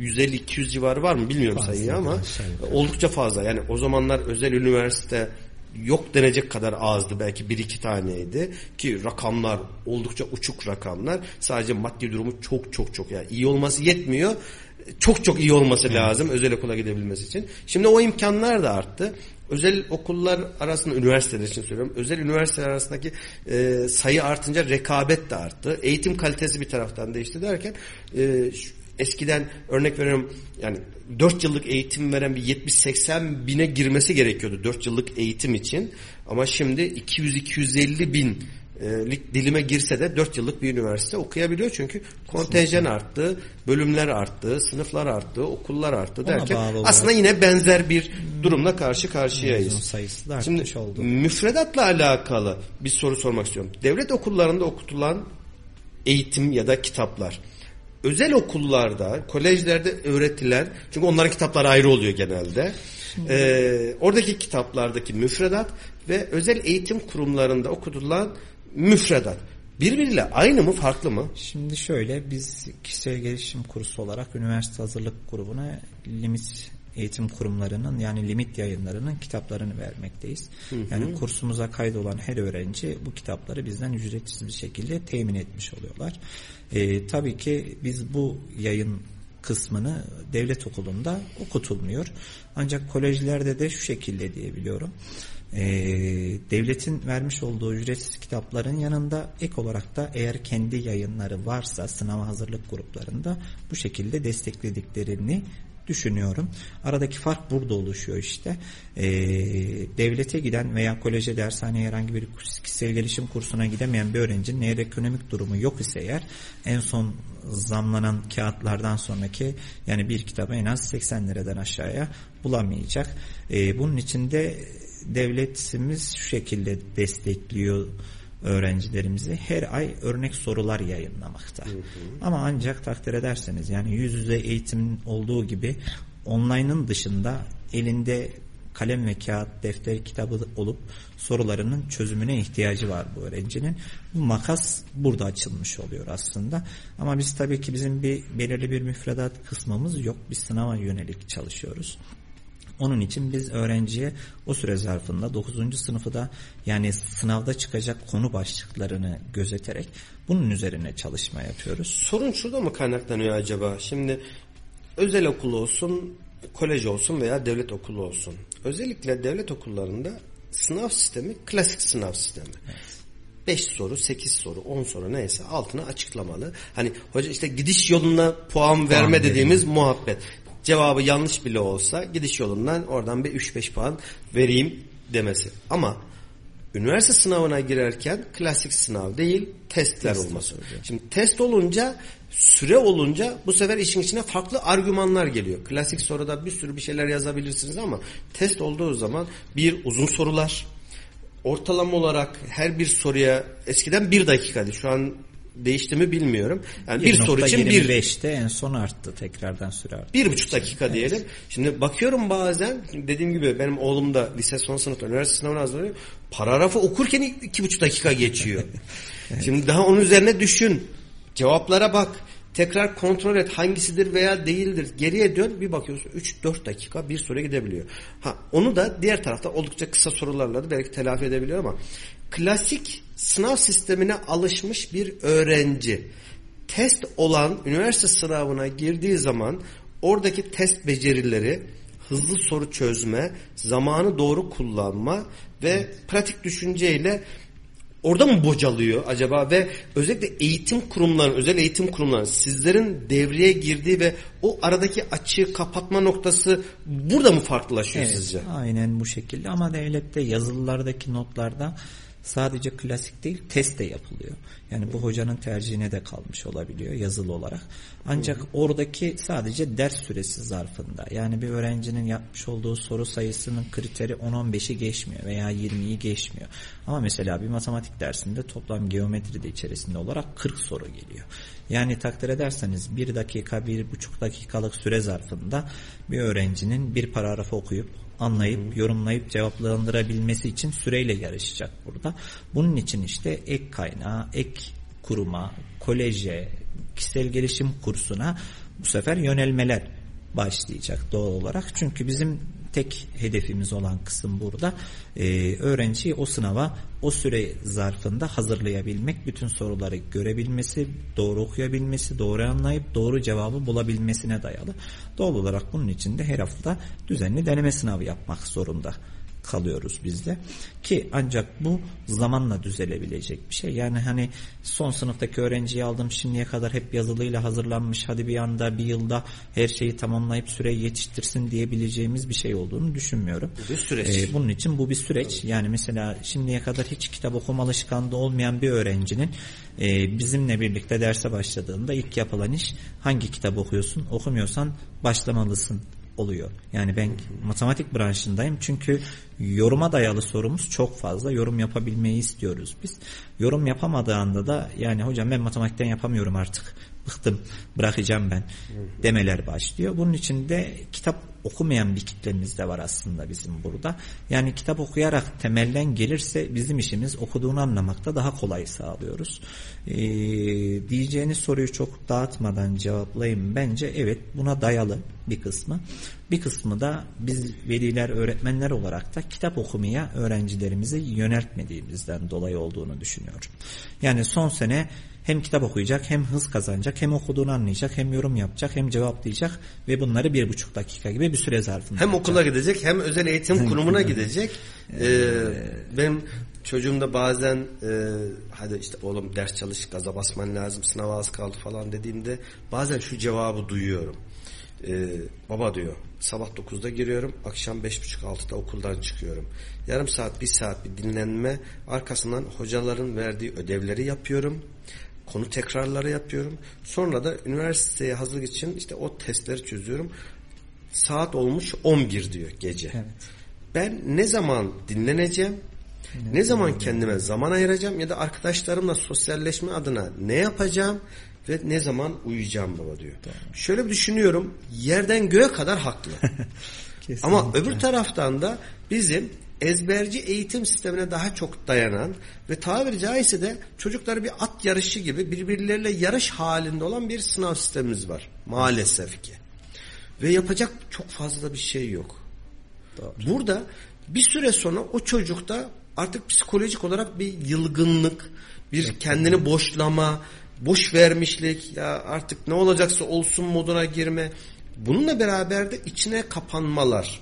S2: 150-200 civarı var mı bilmiyorum
S3: Fazla,
S2: sayıyı ama
S3: yukarı.
S2: oldukça fazla. Yani o zamanlar özel üniversite yok denecek kadar azdı. Belki bir iki taneydi ki rakamlar oldukça uçuk rakamlar. Sadece maddi durumu çok çok çok. Yani iyi olması yetmiyor. Çok çok iyi olması lazım özel okula gidebilmesi için. Şimdi o imkanlar da arttı. Özel okullar arasında üniversiteler için söylüyorum özel üniversiteler arasındaki e, sayı artınca rekabet de arttı. Eğitim kalitesi bir taraftan değişti derken e, eskiden örnek veriyorum yani 4 yıllık eğitim veren bir 70-80 bine girmesi gerekiyordu 4 yıllık eğitim için. Ama şimdi 200-250 bin lik dilime girse de 4 yıllık bir üniversite okuyabiliyor. Çünkü kontenjan arttı, bölümler arttı, sınıflar arttı, okullar arttı derken aslında yine benzer bir durumla karşı karşıyayız.
S3: sayısı da
S2: Şimdi
S3: oldu.
S2: müfredatla alakalı bir soru sormak istiyorum. Devlet okullarında okutulan eğitim ya da kitaplar özel okullarda, kolejlerde öğretilen çünkü onların kitapları ayrı oluyor genelde. Ee, oradaki kitaplardaki müfredat ve özel eğitim kurumlarında okutulan müfredat birbiriyle aynı mı farklı mı?
S3: Şimdi şöyle biz kişisel gelişim kursu olarak üniversite hazırlık grubuna limit eğitim kurumlarının yani limit yayınlarının kitaplarını vermekteyiz. Yani kursumuza kaydolan her öğrenci bu kitapları bizden ücretsiz bir şekilde temin etmiş oluyorlar. Ee, tabii ki biz bu yayın kısmını devlet okulunda okutulmuyor. Ancak kolejlerde de şu şekilde diyebiliyorum. Ee, devletin vermiş olduğu ücretsiz kitapların yanında ek olarak da eğer kendi yayınları varsa sınava hazırlık gruplarında bu şekilde desteklediklerini düşünüyorum. Aradaki fark burada oluşuyor işte. Ee, devlete giden veya koleje dershaneye herhangi bir kişisel gelişim kursuna gidemeyen bir öğrencinin eğer ekonomik durumu yok ise eğer en son zamlanan kağıtlardan sonraki yani bir kitabı en az 80 liradan aşağıya bulamayacak. Ee, bunun için de devletimiz şu şekilde destekliyor öğrencilerimizi her ay örnek sorular yayınlamakta. Ama ancak takdir ederseniz yani yüz yüze eğitimin olduğu gibi online'ın dışında elinde kalem ve kağıt, defter, kitabı olup sorularının çözümüne ihtiyacı var bu öğrencinin. Bu makas burada açılmış oluyor aslında. Ama biz tabii ki bizim bir belirli bir müfredat kısmımız yok. Biz sınava yönelik çalışıyoruz. Onun için biz öğrenciye o süre zarfında 9. sınıfı da yani sınavda çıkacak konu başlıklarını gözeterek bunun üzerine çalışma yapıyoruz.
S2: Sorun şurada mı kaynaklanıyor acaba? Şimdi özel okul olsun, kolej olsun veya devlet okulu olsun. Özellikle devlet okullarında sınav sistemi klasik sınav sistemi. 5 soru, 8 soru, 10 soru neyse altına açıklamalı. Hani hoca işte gidiş yoluna puan, verme
S3: verin.
S2: dediğimiz muhabbet. Cevabı yanlış bile olsa gidiş yolundan oradan bir 3-5 puan vereyim demesi. Ama üniversite sınavına girerken klasik sınav değil testler olması. Şimdi test olunca süre olunca bu sefer işin içine farklı argümanlar geliyor. Klasik soruda bir sürü bir şeyler yazabilirsiniz ama test olduğu zaman bir uzun sorular ortalama olarak her bir soruya eskiden bir dakikaydı şu an değişti mi bilmiyorum. Yani bir soru için bir
S3: 25'te en son arttı tekrardan süre arttı.
S2: Bir buçuk dakika diyelim. Evet. Şimdi bakıyorum bazen dediğim gibi benim oğlum da lise son sınıfta üniversite sınavına hazırlanıyor. Paragrafı okurken iki buçuk dakika geçiyor. evet. Şimdi daha onun üzerine düşün. Cevaplara bak. Tekrar kontrol et hangisidir veya değildir. Geriye dön bir bakıyorsun 3-4 dakika bir soru gidebiliyor. Ha onu da diğer tarafta oldukça kısa sorularla da belki telafi edebiliyor ama klasik sınav sistemine alışmış bir öğrenci. Test olan üniversite sınavına girdiği zaman oradaki test becerileri hızlı soru çözme, zamanı doğru kullanma ve pratik düşünceyle orada mı bocalıyor acaba? Ve özellikle eğitim kurumları, özel eğitim kurumları sizlerin devreye girdiği ve o aradaki açığı kapatma noktası burada mı farklılaşıyor
S3: evet,
S2: sizce?
S3: Aynen bu şekilde. Ama devlette yazılılardaki notlarda sadece klasik değil test de yapılıyor. Yani bu hocanın tercihine de kalmış olabiliyor yazılı olarak. Ancak oradaki sadece ders süresi zarfında yani bir öğrencinin yapmış olduğu soru sayısının kriteri 10-15'i geçmiyor veya 20'yi geçmiyor. Ama mesela bir matematik dersinde toplam geometri de içerisinde olarak 40 soru geliyor. Yani takdir ederseniz bir dakika, bir buçuk dakikalık süre zarfında bir öğrencinin bir paragrafı okuyup anlayıp, yorumlayıp cevaplandırabilmesi için süreyle yarışacak burada. Bunun için işte ek kaynağı, ek kuruma, koleje, kişisel gelişim kursuna bu sefer yönelmeler başlayacak doğal olarak. Çünkü bizim tek hedefimiz olan kısım burada e, öğrenciyi o sınava o süre zarfında hazırlayabilmek, bütün soruları görebilmesi, doğru okuyabilmesi, doğru anlayıp doğru cevabı bulabilmesine dayalı. Doğal olarak bunun için de her hafta düzenli deneme sınavı yapmak zorunda kalıyoruz biz de. Ki ancak bu zamanla düzelebilecek bir şey. Yani hani son sınıftaki öğrenciyi aldım şimdiye kadar hep yazılıyla hazırlanmış hadi bir anda bir yılda her şeyi tamamlayıp süreyi yetiştirsin diyebileceğimiz bir şey olduğunu düşünmüyorum.
S2: Bu bir süreç. Ee,
S3: bunun için bu bir süreç. Yani mesela şimdiye kadar hiç kitap okuma alışkanlığı olmayan bir öğrencinin e, bizimle birlikte derse başladığında ilk yapılan iş hangi kitap okuyorsun? Okumuyorsan başlamalısın oluyor. Yani ben matematik branşındayım çünkü yoruma dayalı sorumuz çok fazla. Yorum yapabilmeyi istiyoruz biz. Yorum yapamadığında da yani hocam ben matematikten yapamıyorum artık. Bıktım bırakacağım ben demeler başlıyor. Bunun için de kitap okumayan bir kitlemiz de var aslında bizim burada. Yani kitap okuyarak temelden gelirse bizim işimiz okuduğunu anlamakta daha kolay sağlıyoruz. Ee, diyeceğiniz soruyu çok dağıtmadan cevaplayayım. Bence evet buna dayalı bir kısmı. Bir kısmı da biz veliler, öğretmenler olarak da kitap okumaya öğrencilerimizi yöneltmediğimizden dolayı olduğunu düşünüyorum. Yani son sene hem kitap okuyacak hem hız kazanacak hem okuduğunu anlayacak hem yorum yapacak hem cevaplayacak ve bunları bir buçuk dakika gibi bir süre zarfında
S2: Hem yapacak. okula gidecek hem özel eğitim kurumuna gidecek. Ee, benim çocuğum da bazen e, hadi işte oğlum ders çalış gaza basman lazım sınava az kaldı falan dediğimde bazen şu cevabı duyuyorum. Ee, baba diyor sabah 9'da giriyorum akşam 5.30-6'da okuldan çıkıyorum. Yarım saat bir saat bir dinlenme arkasından hocaların verdiği ödevleri yapıyorum konu tekrarları yapıyorum. Sonra da üniversiteye hazırlık için işte o testleri çözüyorum. Saat olmuş 11 diyor gece. Evet. Ben ne zaman dinleneceğim? Evet. Ne zaman kendime zaman ayıracağım ya da arkadaşlarımla sosyalleşme adına ne yapacağım ve ne zaman uyuyacağım baba diyor. Doğru. Şöyle düşünüyorum yerden göğe kadar haklı. Ama öbür taraftan da bizim ezberci eğitim sistemine daha çok dayanan ve tabiri caizse de çocukları bir at yarışı gibi birbirleriyle yarış halinde olan bir sınav sistemimiz var. Maalesef ki. Ve yapacak çok fazla bir şey yok. Doğru. Burada bir süre sonra o çocukta artık psikolojik olarak bir yılgınlık, bir kendini boşlama, boş vermişlik, ya artık ne olacaksa olsun moduna girme. Bununla beraber de içine kapanmalar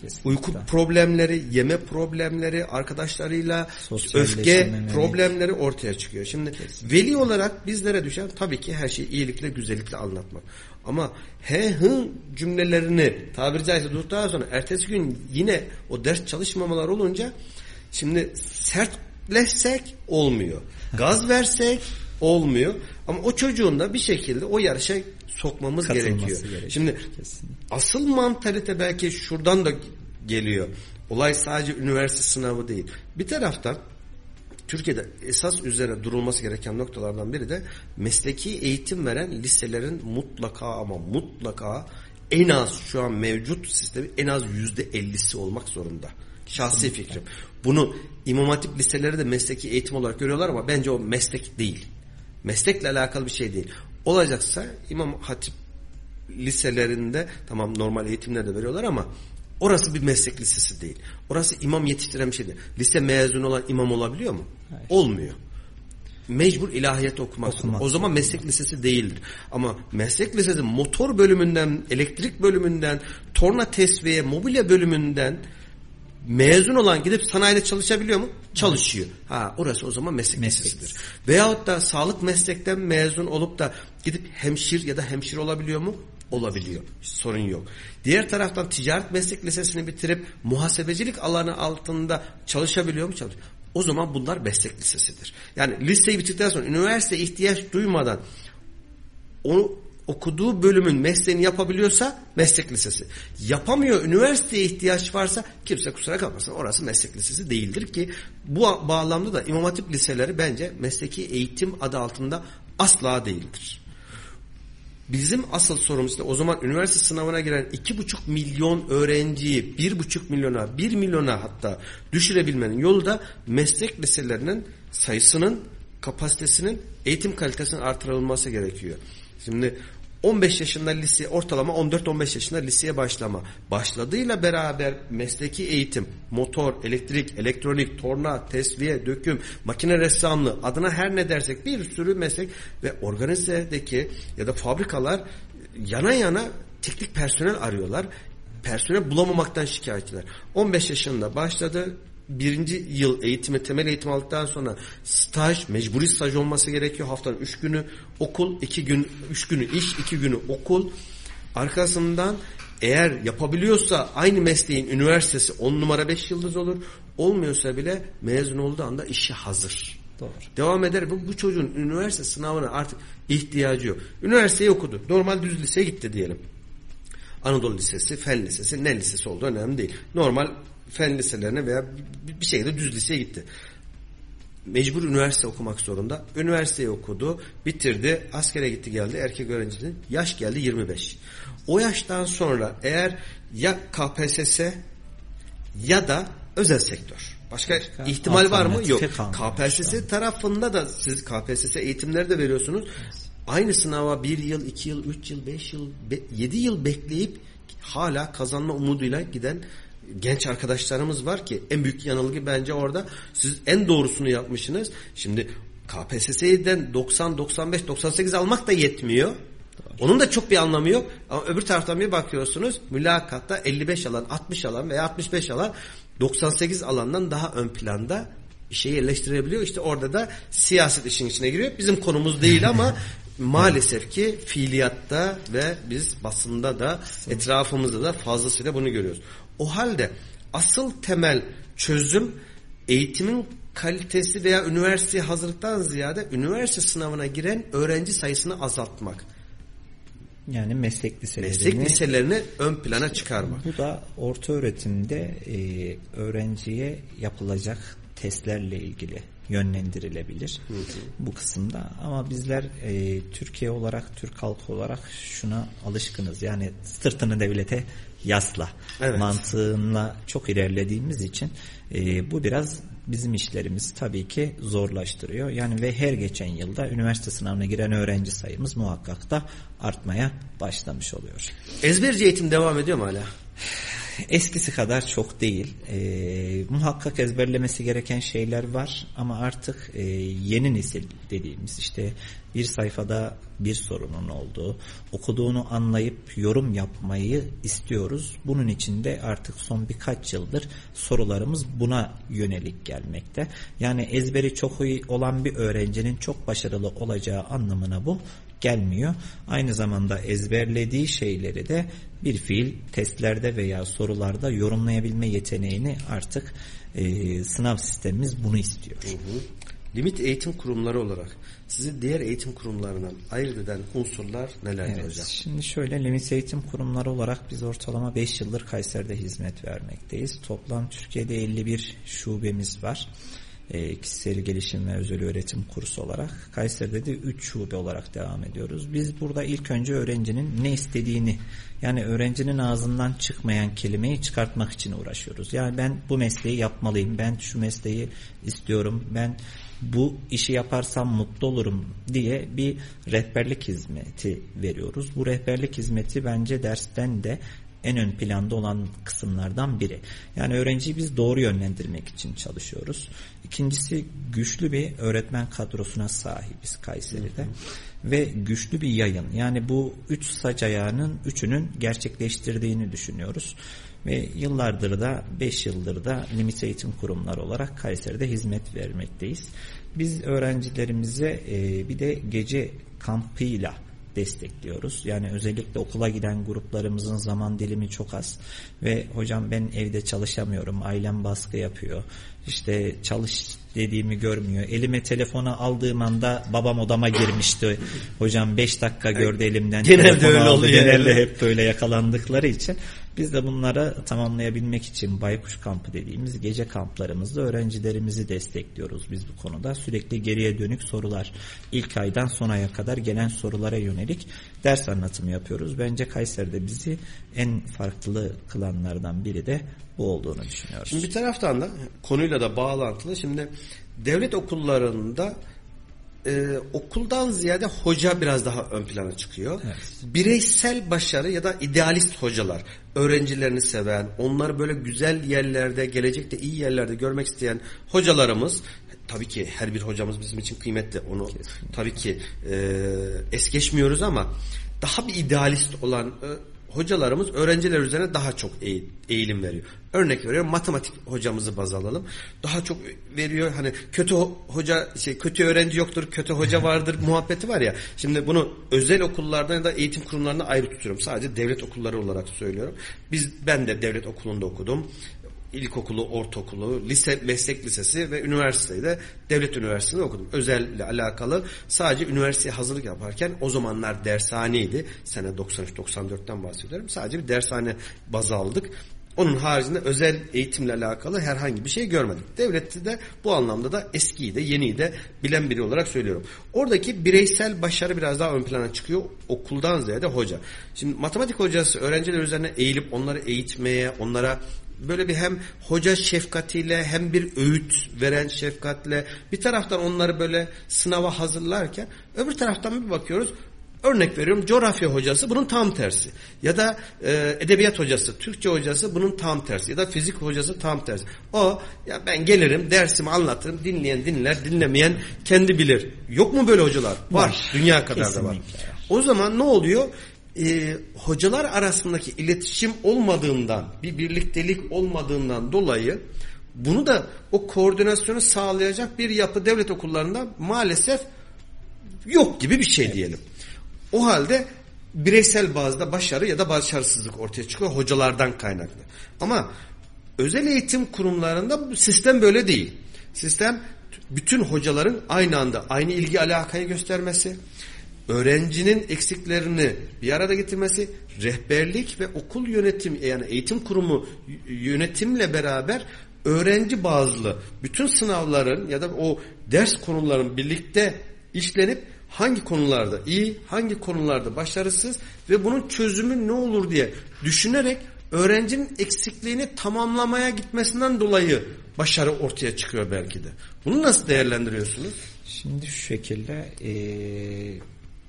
S2: Kesinlikle. Uyku problemleri, yeme problemleri, arkadaşlarıyla öfke problemleri ortaya çıkıyor. Şimdi Kesinlikle. veli olarak bizlere düşen tabii ki her şeyi iyilikle, güzellikle anlatmak. Ama he hı cümlelerini tabiri caizse durduktan sonra ertesi gün yine o ders çalışmamalar olunca şimdi sertleşsek olmuyor. Gaz versek olmuyor. Ama o çocuğun da bir şekilde o yarışa sokmamız gerekiyor. gerekiyor. Şimdi Kesinlikle. asıl mantalite belki şuradan da geliyor. Olay sadece üniversite sınavı değil. Bir taraftan Türkiye'de esas üzerine durulması gereken noktalardan biri de mesleki eğitim veren liselerin mutlaka ama mutlaka en az şu an mevcut sistemi en az yüzde ellisi olmak zorunda. Şahsi fikrim. Bunu İmam Hatip liseleri de mesleki eğitim olarak görüyorlar ama bence o meslek değil. Meslekle alakalı bir şey değil. Olacaksa İmam Hatip liselerinde tamam normal eğitimler de veriyorlar ama orası bir meslek lisesi değil. Orası imam yetiştiren bir şey değil. Lise mezunu olan imam olabiliyor mu? Hayır. Olmuyor. Mecbur ilahiyat okumak. okumak. O zaman meslek lisesi değildir. Ama meslek lisesi motor bölümünden, elektrik bölümünden, torna tesviye, mobilya bölümünden mezun olan gidip sanayide çalışabiliyor mu? Çalışıyor. Ha orası o zaman meslek, lisesidir. Veyahut da sağlık meslekten mezun olup da gidip hemşir ya da hemşire olabiliyor mu? Olabiliyor. sorun yok. Diğer taraftan ticaret meslek lisesini bitirip muhasebecilik alanı altında çalışabiliyor mu? Çalışıyor. O zaman bunlar meslek lisesidir. Yani liseyi bitirdikten sonra üniversite ihtiyaç duymadan onu okuduğu bölümün mesleğini yapabiliyorsa meslek lisesi. Yapamıyor, üniversiteye ihtiyaç varsa kimse kusura kalmasın. Orası meslek lisesi değildir ki bu bağlamda da İmam Hatip liseleri bence mesleki eğitim adı altında asla değildir. Bizim asıl sorumuz da o zaman üniversite sınavına giren iki buçuk milyon öğrenciyi bir buçuk milyona, bir milyona hatta düşürebilmenin yolu da meslek liselerinin sayısının, kapasitesinin, eğitim kalitesinin artırılması gerekiyor. Şimdi 15 yaşında lise ortalama 14-15 yaşında liseye başlama. Başladığıyla beraber mesleki eğitim, motor, elektrik, elektronik, torna, tesviye, döküm, makine ressamlığı adına her ne dersek bir sürü meslek ve organizedeki ya da fabrikalar yana yana teknik personel arıyorlar. Personel bulamamaktan şikayetçiler. 15 yaşında başladı birinci yıl eğitimi, temel eğitim aldıktan sonra staj, mecburi staj olması gerekiyor. Haftanın üç günü okul, iki gün, üç günü iş, iki günü okul. Arkasından eğer yapabiliyorsa aynı mesleğin üniversitesi on numara beş yıldız olur. Olmuyorsa bile mezun olduğu anda işi hazır. Doğru. Devam eder. Bu, bu çocuğun üniversite sınavına artık ihtiyacı yok. Üniversiteyi okudu. Normal düz liseye gitti diyelim. Anadolu Lisesi, Fen Lisesi, ne lisesi olduğu önemli değil. Normal fen liselerine veya bir şekilde düz liseye gitti. Mecbur üniversite okumak zorunda. Üniversiteyi okudu, bitirdi, askere gitti geldi erkek öğrencinin. Yaş geldi 25. O yaştan sonra eğer ya KPSS ya da özel sektör. Başka, Başka ihtimal var mı? Yok. KPSS tarafında da siz KPSS eğitimleri de veriyorsunuz. Aynı sınava bir yıl, iki yıl, üç yıl, beş yıl, be, yedi yıl bekleyip hala kazanma umuduyla giden genç arkadaşlarımız var ki en büyük yanılgı bence orada siz en doğrusunu yapmışsınız. Şimdi KPSS'den 90, 95, 98 almak da yetmiyor. Onun da çok bir anlamı yok. Ama öbür taraftan bir bakıyorsunuz mülakatta 55 alan, 60 alan veya 65 alan 98 alandan daha ön planda bir şey yerleştirebiliyor. İşte orada da siyaset işin içine giriyor. Bizim konumuz değil ama maalesef ki fiiliyatta ve biz basında da etrafımızda da fazlasıyla bunu görüyoruz. O halde asıl temel çözüm eğitimin kalitesi veya üniversiteye hazırlıktan ziyade üniversite sınavına giren öğrenci sayısını azaltmak.
S3: Yani meslek liselerini,
S2: meslek liselerini ön plana çıkarmak.
S3: Bu da orta öğretimde e, öğrenciye yapılacak testlerle ilgili yönlendirilebilir hı hı. bu kısımda ama bizler e, Türkiye olarak Türk halkı olarak şuna alışkınız yani sırtını devlete yasla evet. mantığına çok ilerlediğimiz için e, bu biraz bizim işlerimiz tabii ki zorlaştırıyor. Yani ve her geçen yılda üniversite sınavına giren öğrenci sayımız muhakkak da artmaya başlamış oluyor.
S2: Ezberci eğitim devam ediyor mu hala?
S3: Eskisi kadar çok değil. E, muhakkak ezberlemesi gereken şeyler var ama artık e, yeni nesil dediğimiz işte bir sayfada bir sorunun olduğu, okuduğunu anlayıp yorum yapmayı istiyoruz. Bunun için de artık son birkaç yıldır sorularımız buna yönelik gelmekte. Yani ezberi çok iyi olan bir öğrencinin çok başarılı olacağı anlamına bu gelmiyor. Aynı zamanda ezberlediği şeyleri de bir fiil testlerde veya sorularda yorumlayabilme yeteneğini artık e, sınav sistemimiz bunu istiyor. Hı hı.
S2: Limit eğitim kurumları olarak sizi diğer eğitim kurumlarından ayırt eden unsurlar neler evet, hocam?
S3: Şimdi şöyle limit eğitim kurumları olarak biz ortalama 5 yıldır Kayseri'de hizmet vermekteyiz. Toplam Türkiye'de 51 şubemiz var. E, kişisel gelişim ve özel öğretim kursu olarak. Kayseri'de de 3 şube olarak devam ediyoruz. Biz burada ilk önce öğrencinin ne istediğini yani öğrencinin ağzından çıkmayan kelimeyi çıkartmak için uğraşıyoruz. Yani ben bu mesleği yapmalıyım, ben şu mesleği istiyorum, ben bu işi yaparsam mutlu olurum diye bir rehberlik hizmeti veriyoruz. Bu rehberlik hizmeti bence dersten de en ön planda olan kısımlardan biri. Yani öğrenciyi biz doğru yönlendirmek için çalışıyoruz. İkincisi güçlü bir öğretmen kadrosuna sahibiz Kayseri'de. Hı hı. Ve güçlü bir yayın. Yani bu üç saç ayağının üçünün gerçekleştirdiğini düşünüyoruz. Ve yıllardır da 5 yıldır da limit eğitim kurumları olarak Kayseri'de hizmet vermekteyiz. Biz öğrencilerimize bir de gece kampıyla destekliyoruz. Yani özellikle okula giden gruplarımızın zaman dilimi çok az ve hocam ben evde çalışamıyorum, ailem baskı yapıyor. İşte çalış dediğimi görmüyor. Elime telefonu aldığım anda babam odama girmişti. Hocam 5 dakika gördü elimden.
S2: Genelde öyle oluyor.
S3: Genelde hep böyle yakalandıkları için biz de bunlara tamamlayabilmek için Baykuş kampı dediğimiz gece kamplarımızda öğrencilerimizi destekliyoruz biz bu konuda. Sürekli geriye dönük sorular ilk aydan son aya kadar gelen sorulara yönelik ders anlatımı yapıyoruz. Bence Kayseri'de bizi en farklı kılanlardan biri de bu olduğunu düşünüyoruz.
S2: Şimdi bir taraftan da konuyla da bağlantılı. Şimdi devlet okullarında e, okuldan ziyade hoca biraz daha ön plana çıkıyor. Evet. Bireysel başarı ya da idealist hocalar, öğrencilerini seven, onları böyle güzel yerlerde, gelecekte iyi yerlerde görmek isteyen hocalarımız tabii ki her bir hocamız bizim için kıymetli. Onu Kesinlikle. tabii ki e, es geçmiyoruz ama daha bir idealist olan e, hocalarımız öğrenciler üzerine daha çok eğilim veriyor. Örnek veriyorum matematik hocamızı baz alalım. Daha çok veriyor hani kötü hoca şey kötü öğrenci yoktur, kötü hoca vardır muhabbeti var ya. Şimdi bunu özel okullardan ya da eğitim kurumlarına ayrı tutuyorum. Sadece devlet okulları olarak söylüyorum. Biz ben de devlet okulunda okudum ilkokulu, ortaokulu, lise, meslek lisesi ve üniversiteyi de devlet üniversitesinde okudum. Özelle alakalı sadece üniversiteye hazırlık yaparken o zamanlar dershaneydi. Sene 93-94'ten bahsediyorum. Sadece bir dershane baz aldık. Onun haricinde özel eğitimle alakalı herhangi bir şey görmedik. Devlette de bu anlamda da eskiyi de yeniyi de bilen biri olarak söylüyorum. Oradaki bireysel başarı biraz daha ön plana çıkıyor okuldan ziyade hoca. Şimdi matematik hocası öğrenciler üzerine eğilip onları eğitmeye, onlara böyle bir hem hoca şefkatiyle hem bir öğüt veren şefkatle bir taraftan onları böyle sınava hazırlarken öbür taraftan bir bakıyoruz Örnek veriyorum coğrafya hocası bunun tam tersi. Ya da e, edebiyat hocası, Türkçe hocası bunun tam tersi. Ya da fizik hocası tam tersi. O ya ben gelirim dersimi anlatırım dinleyen dinler dinlemeyen kendi bilir. Yok mu böyle hocalar? Var. var. Dünya kadar Kesinlikle. da var. O zaman ne oluyor? E, hocalar arasındaki iletişim olmadığından, bir birliktelik olmadığından dolayı bunu da o koordinasyonu sağlayacak bir yapı devlet okullarında maalesef yok gibi bir şey diyelim. O halde bireysel bazda başarı ya da başarısızlık ortaya çıkıyor hocalardan kaynaklı. Ama özel eğitim kurumlarında sistem böyle değil. Sistem bütün hocaların aynı anda aynı ilgi alakayı göstermesi, öğrencinin eksiklerini bir arada getirmesi, rehberlik ve okul yönetim yani eğitim kurumu yönetimle beraber öğrenci bazlı bütün sınavların ya da o ders konuların birlikte işlenip hangi konularda iyi, hangi konularda başarısız ve bunun çözümü ne olur diye düşünerek öğrencinin eksikliğini tamamlamaya gitmesinden dolayı başarı ortaya çıkıyor belki de. Bunu nasıl değerlendiriyorsunuz?
S3: Şimdi şu şekilde ee,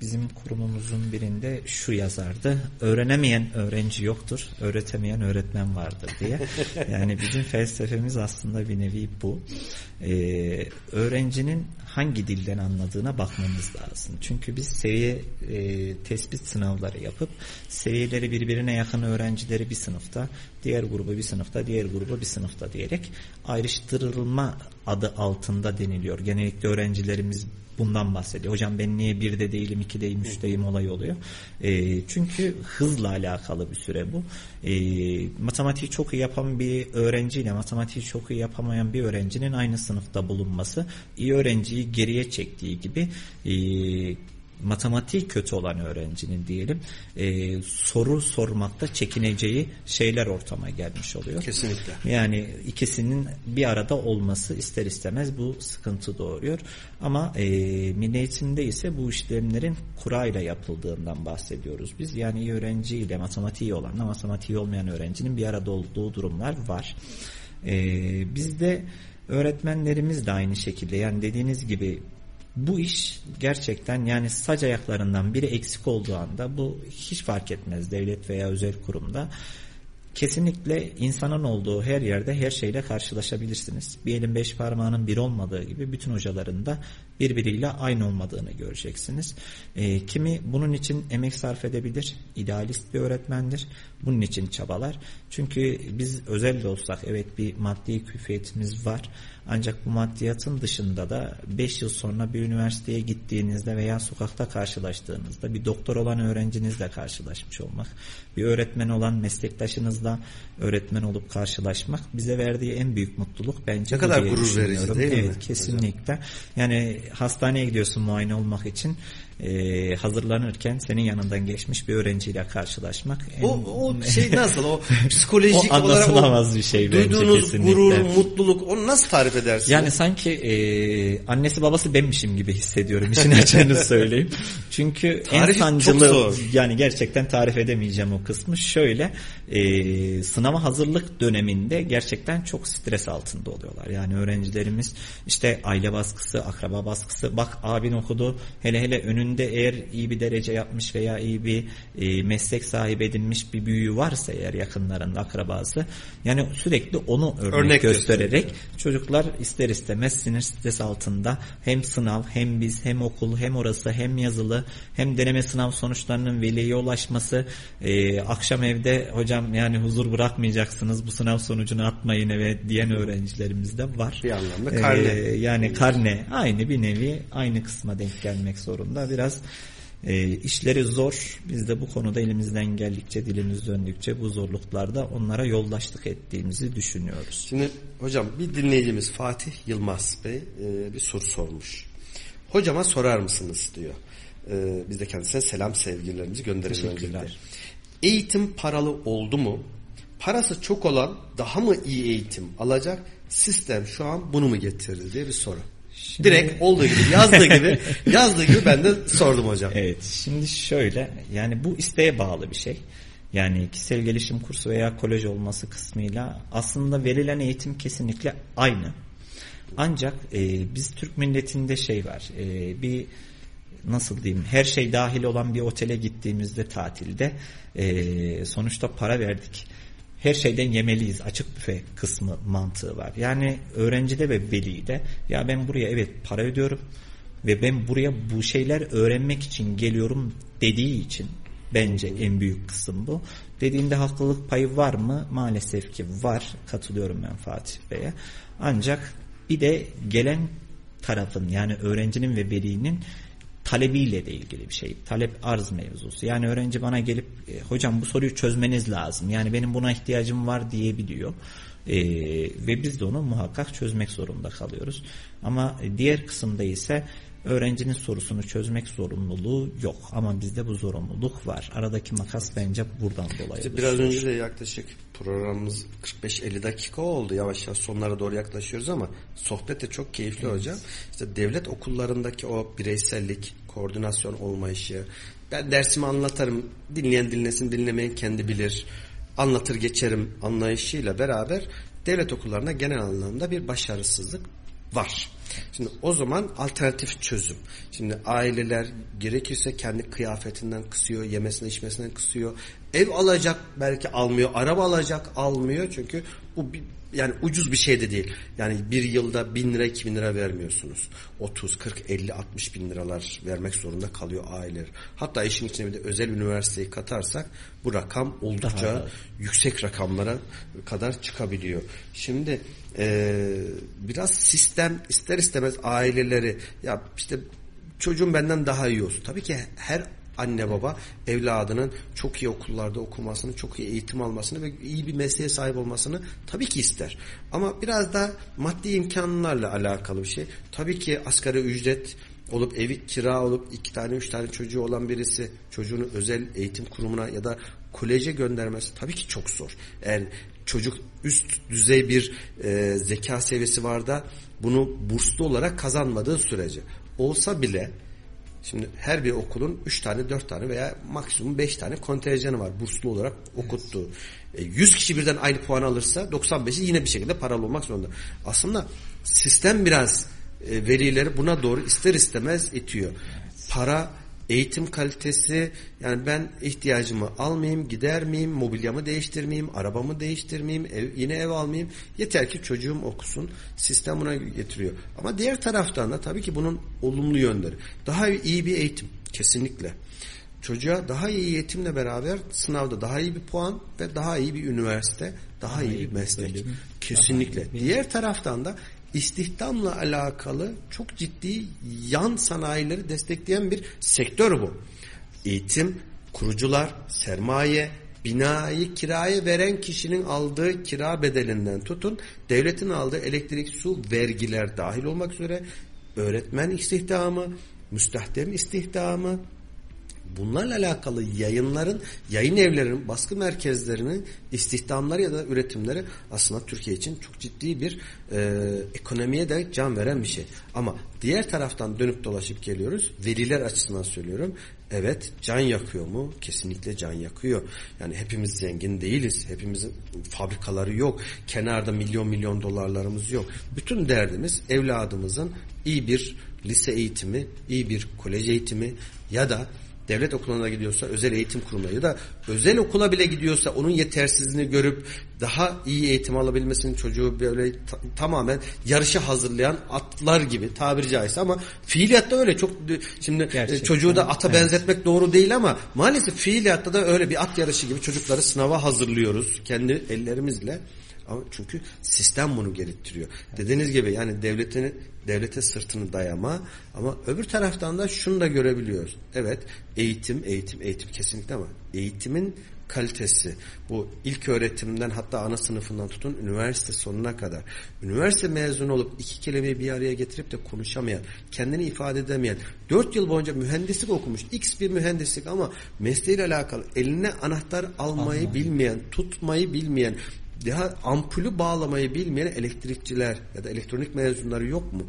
S3: bizim kurumumuzun birinde şu yazardı. Öğrenemeyen öğrenci yoktur, öğretemeyen öğretmen vardır diye. Yani bizim felsefemiz aslında bir nevi bu. Ee, öğrencinin hangi dilden anladığına bakmamız lazım. Çünkü biz seviye e, tespit sınavları yapıp seviyeleri birbirine yakın öğrencileri bir sınıfta, diğer grubu bir sınıfta, diğer grubu bir sınıfta diyerek ayrıştırılma adı altında deniliyor. Genellikle öğrencilerimiz bundan bahsediyor. Hocam ben niye birde değilim, ikideyim, üçteyim olay oluyor. E, çünkü hızla alakalı bir süre bu. E, matematiği çok iyi yapan bir öğrenciyle matematiği çok iyi yapamayan bir öğrencinin aynı sınıfta bulunması iyi öğrenciyi geriye çektiği gibi e, matematiği kötü olan öğrencinin diyelim e, soru sormakta çekineceği şeyler ortama gelmiş oluyor.
S2: Kesinlikle.
S3: Yani ikisinin bir arada olması ister istemez bu sıkıntı doğuruyor. Ama e, milli eğitimde ise bu işlemlerin kurayla yapıldığından bahsediyoruz biz. Yani iyi öğrenci ile matematiği olan matematiği olmayan öğrencinin bir arada olduğu durumlar var. E, bizde öğretmenlerimiz de aynı şekilde yani dediğiniz gibi bu iş gerçekten yani sac ayaklarından biri eksik olduğu anda bu hiç fark etmez devlet veya özel kurumda kesinlikle insanın olduğu her yerde her şeyle karşılaşabilirsiniz. Bir elin beş parmağının bir olmadığı gibi bütün hocaların da birbiriyle aynı olmadığını göreceksiniz. E, kimi bunun için emek sarf edebilir, idealist bir öğretmendir. Bunun için çabalar. Çünkü biz özel de olsak evet bir maddi külfiyetimiz var. Ancak bu maddiyatın dışında da 5 yıl sonra bir üniversiteye gittiğinizde veya sokakta karşılaştığınızda bir doktor olan öğrencinizle karşılaşmış olmak, bir öğretmen olan meslektaşınızla öğretmen olup karşılaşmak bize verdiği en büyük mutluluk bence
S2: ne kadar gurur verici değil
S3: evet,
S2: mi?
S3: Evet kesinlikle. Yani hastaneye gidiyorsun muayene olmak için e, hazırlanırken senin yanından geçmiş bir öğrenciyle karşılaşmak.
S2: O, o şey nasıl o psikolojik
S3: o
S2: olarak o,
S3: bir şey
S2: duyduğunuz
S3: kesinlikle.
S2: gurur, mutluluk onu nasıl tarif edersiniz?
S3: Yani sanki e, annesi babası benmişim gibi hissediyorum işin açığını söyleyeyim. Çünkü
S2: Tarif
S3: en sancılı yani gerçekten tarif edemeyeceğim o kısmı. Şöyle e, sınava hazırlık döneminde gerçekten çok stres altında oluyorlar. Yani öğrencilerimiz işte aile baskısı, akraba baskısı bak abin okudu hele hele önünde eğer iyi bir derece yapmış veya iyi bir e, meslek sahibi edinmiş bir büyüğü varsa eğer yakınlarında akrabası yani sürekli onu örnek,
S2: Örnek
S3: göstererek
S2: gösteriyor.
S3: çocuklar ister istemez sinir stres altında hem sınav hem biz hem okul hem orası hem yazılı hem deneme sınav sonuçlarının veliye ulaşması e, akşam evde hocam yani huzur bırakmayacaksınız bu sınav sonucunu atmayın eve diyen öğrencilerimiz de var.
S2: Bir anlamda karne.
S3: E, yani karne aynı bir nevi aynı kısma denk gelmek zorunda. Biraz e, işleri zor. Biz de bu konuda elimizden geldikçe dilimiz döndükçe bu zorluklarda onlara yoldaşlık ettiğimizi düşünüyoruz.
S2: Şimdi hocam bir dinleyicimiz Fatih Yılmaz Bey e, bir soru sormuş. Hocama sorar mısınız diyor. E, biz de kendisine selam sevgilerimizi gönderelim öncelikle. Eğitim paralı oldu mu? Parası çok olan daha mı iyi eğitim alacak? Sistem şu an bunu mu getirdi diye bir soru.
S3: Şimdi-
S2: Direkt olduğu gibi yazdığı gibi yazdığı gibi ben de sordum hocam.
S3: Evet şimdi şöyle yani bu isteğe bağlı bir şey. Yani kişisel gelişim kursu veya kolej olması kısmıyla aslında verilen eğitim kesinlikle aynı. Ancak e, biz Türk milletinde şey var e, bir nasıl diyeyim her şey dahil olan bir otele gittiğimizde tatilde e, sonuçta para verdik. Her şeyden yemeliyiz açık büfe kısmı mantığı var. Yani öğrencide ve velide ya ben buraya evet para ödüyorum ve ben buraya bu şeyler öğrenmek için geliyorum dediği için bence en büyük kısım bu. Dediğinde haklılık payı var mı? Maalesef ki var. Katılıyorum ben Fatih Bey'e. Ancak bir de gelen tarafın yani öğrencinin ve velinin talebiyle de ilgili bir şey. Talep arz mevzusu. Yani öğrenci bana gelip e, hocam bu soruyu çözmeniz lazım. Yani benim buna ihtiyacım var diyebiliyor. E, ve biz de onu muhakkak çözmek zorunda kalıyoruz. Ama diğer kısımda ise öğrencinin sorusunu çözmek zorunluluğu yok. Ama bizde bu zorunluluk var. Aradaki makas bence buradan dolayı.
S2: İşte biraz önce de yaklaşık programımız 45-50 dakika oldu. Yavaş yavaş sonlara doğru yaklaşıyoruz ama sohbet de çok keyifli hocam. İşte devlet okullarındaki o bireysellik, koordinasyon olmayışı. Ben dersimi anlatırım. Dinleyen dinlesin, dinlemeyen kendi bilir. Anlatır geçerim anlayışıyla beraber devlet okullarında genel anlamda bir başarısızlık var. Şimdi o zaman alternatif çözüm. Şimdi aileler gerekirse kendi kıyafetinden kısıyor, yemesinden içmesinden kısıyor. Ev alacak belki almıyor, araba alacak almıyor çünkü bu bir, yani ucuz bir şey de değil. Yani bir yılda bin lira iki bin lira vermiyorsunuz. 30, 40, 50, 60 bin liralar vermek zorunda kalıyor aileler. Hatta işin içine bir de özel üniversiteyi katarsak bu rakam oldukça
S3: Daha da.
S2: yüksek rakamlara kadar çıkabiliyor. Şimdi e, biraz sistem ister istemez aileleri ya işte çocuğum benden daha iyi olsun. Tabii ki her anne baba evladının çok iyi okullarda okumasını, çok iyi eğitim almasını ve iyi bir mesleğe sahip olmasını tabii ki ister. Ama biraz da maddi imkanlarla alakalı bir şey. Tabii ki asgari ücret olup evi kira olup iki tane üç tane çocuğu olan birisi çocuğunu özel eğitim kurumuna ya da koleje göndermesi tabii ki çok zor. Eğer çocuk üst düzey bir e, zeka seviyesi var da bunu burslu olarak kazanmadığı sürece olsa bile Şimdi her bir okulun 3 tane 4 tane veya maksimum 5 tane kontenjanı var burslu olarak okuttuğu. E, 100 kişi birden aynı puan alırsa 95'i yine bir şekilde paralı olmak zorunda. Aslında sistem biraz e, verileri buna doğru ister istemez itiyor. Para eğitim kalitesi yani ben ihtiyacımı almayayım, gider miyim, mobilyamı değiştirmeyeyim, arabamı değiştirmeyeyim, ev, yine ev almayayım. Yeter ki çocuğum okusun. Sistem buna getiriyor. Ama diğer taraftan da tabii ki bunun olumlu yönleri. Daha iyi bir eğitim kesinlikle. Çocuğa daha iyi eğitimle beraber sınavda daha iyi bir puan ve daha iyi bir üniversite, daha, daha iyi bir meslek. Bölüm. Kesinlikle. Diğer taraftan da istihdamla alakalı çok ciddi yan sanayileri destekleyen bir sektör bu. Eğitim, kurucular, sermaye, binayı kiraya veren kişinin aldığı kira bedelinden tutun, devletin aldığı elektrik, su, vergiler dahil olmak üzere öğretmen istihdamı, müstahdem istihdamı, bunlarla alakalı yayınların, yayın evlerinin, baskı merkezlerinin istihdamları ya da üretimleri aslında Türkiye için çok ciddi bir e, ekonomiye de can veren bir şey. Ama diğer taraftan dönüp dolaşıp geliyoruz. Veriler açısından söylüyorum. Evet can yakıyor mu? Kesinlikle can yakıyor. Yani hepimiz zengin değiliz. Hepimizin fabrikaları yok. Kenarda milyon milyon dolarlarımız yok. Bütün derdimiz evladımızın iyi bir lise eğitimi, iyi bir kolej eğitimi ya da devlet okuluna gidiyorsa özel eğitim kurumuna ya da özel okula bile gidiyorsa onun yetersizliğini görüp daha iyi eğitim alabilmesinin çocuğu böyle tamamen yarışa hazırlayan atlar gibi tabiri caizse ama fiiliyatta öyle çok şimdi e, Gerçekten. çocuğu da ata evet. benzetmek doğru değil ama maalesef fiiliyatta da öyle bir at yarışı gibi çocukları sınava hazırlıyoruz kendi ellerimizle. Ama çünkü sistem bunu gerektiriyor. Dediğiniz gibi yani devletin devlete sırtını dayama ama öbür taraftan da şunu da görebiliyoruz. Evet eğitim, eğitim, eğitim kesinlikle ama eğitimin kalitesi bu ilk öğretimden hatta ana sınıfından tutun üniversite sonuna kadar üniversite mezunu olup iki kelimeyi bir araya getirip de konuşamayan kendini ifade edemeyen dört yıl boyunca mühendislik okumuş x bir mühendislik ama mesleğiyle alakalı eline anahtar almayı Anladım. bilmeyen tutmayı bilmeyen daha ampulü bağlamayı bilmeyen elektrikçiler ya da elektronik mezunları yok mu?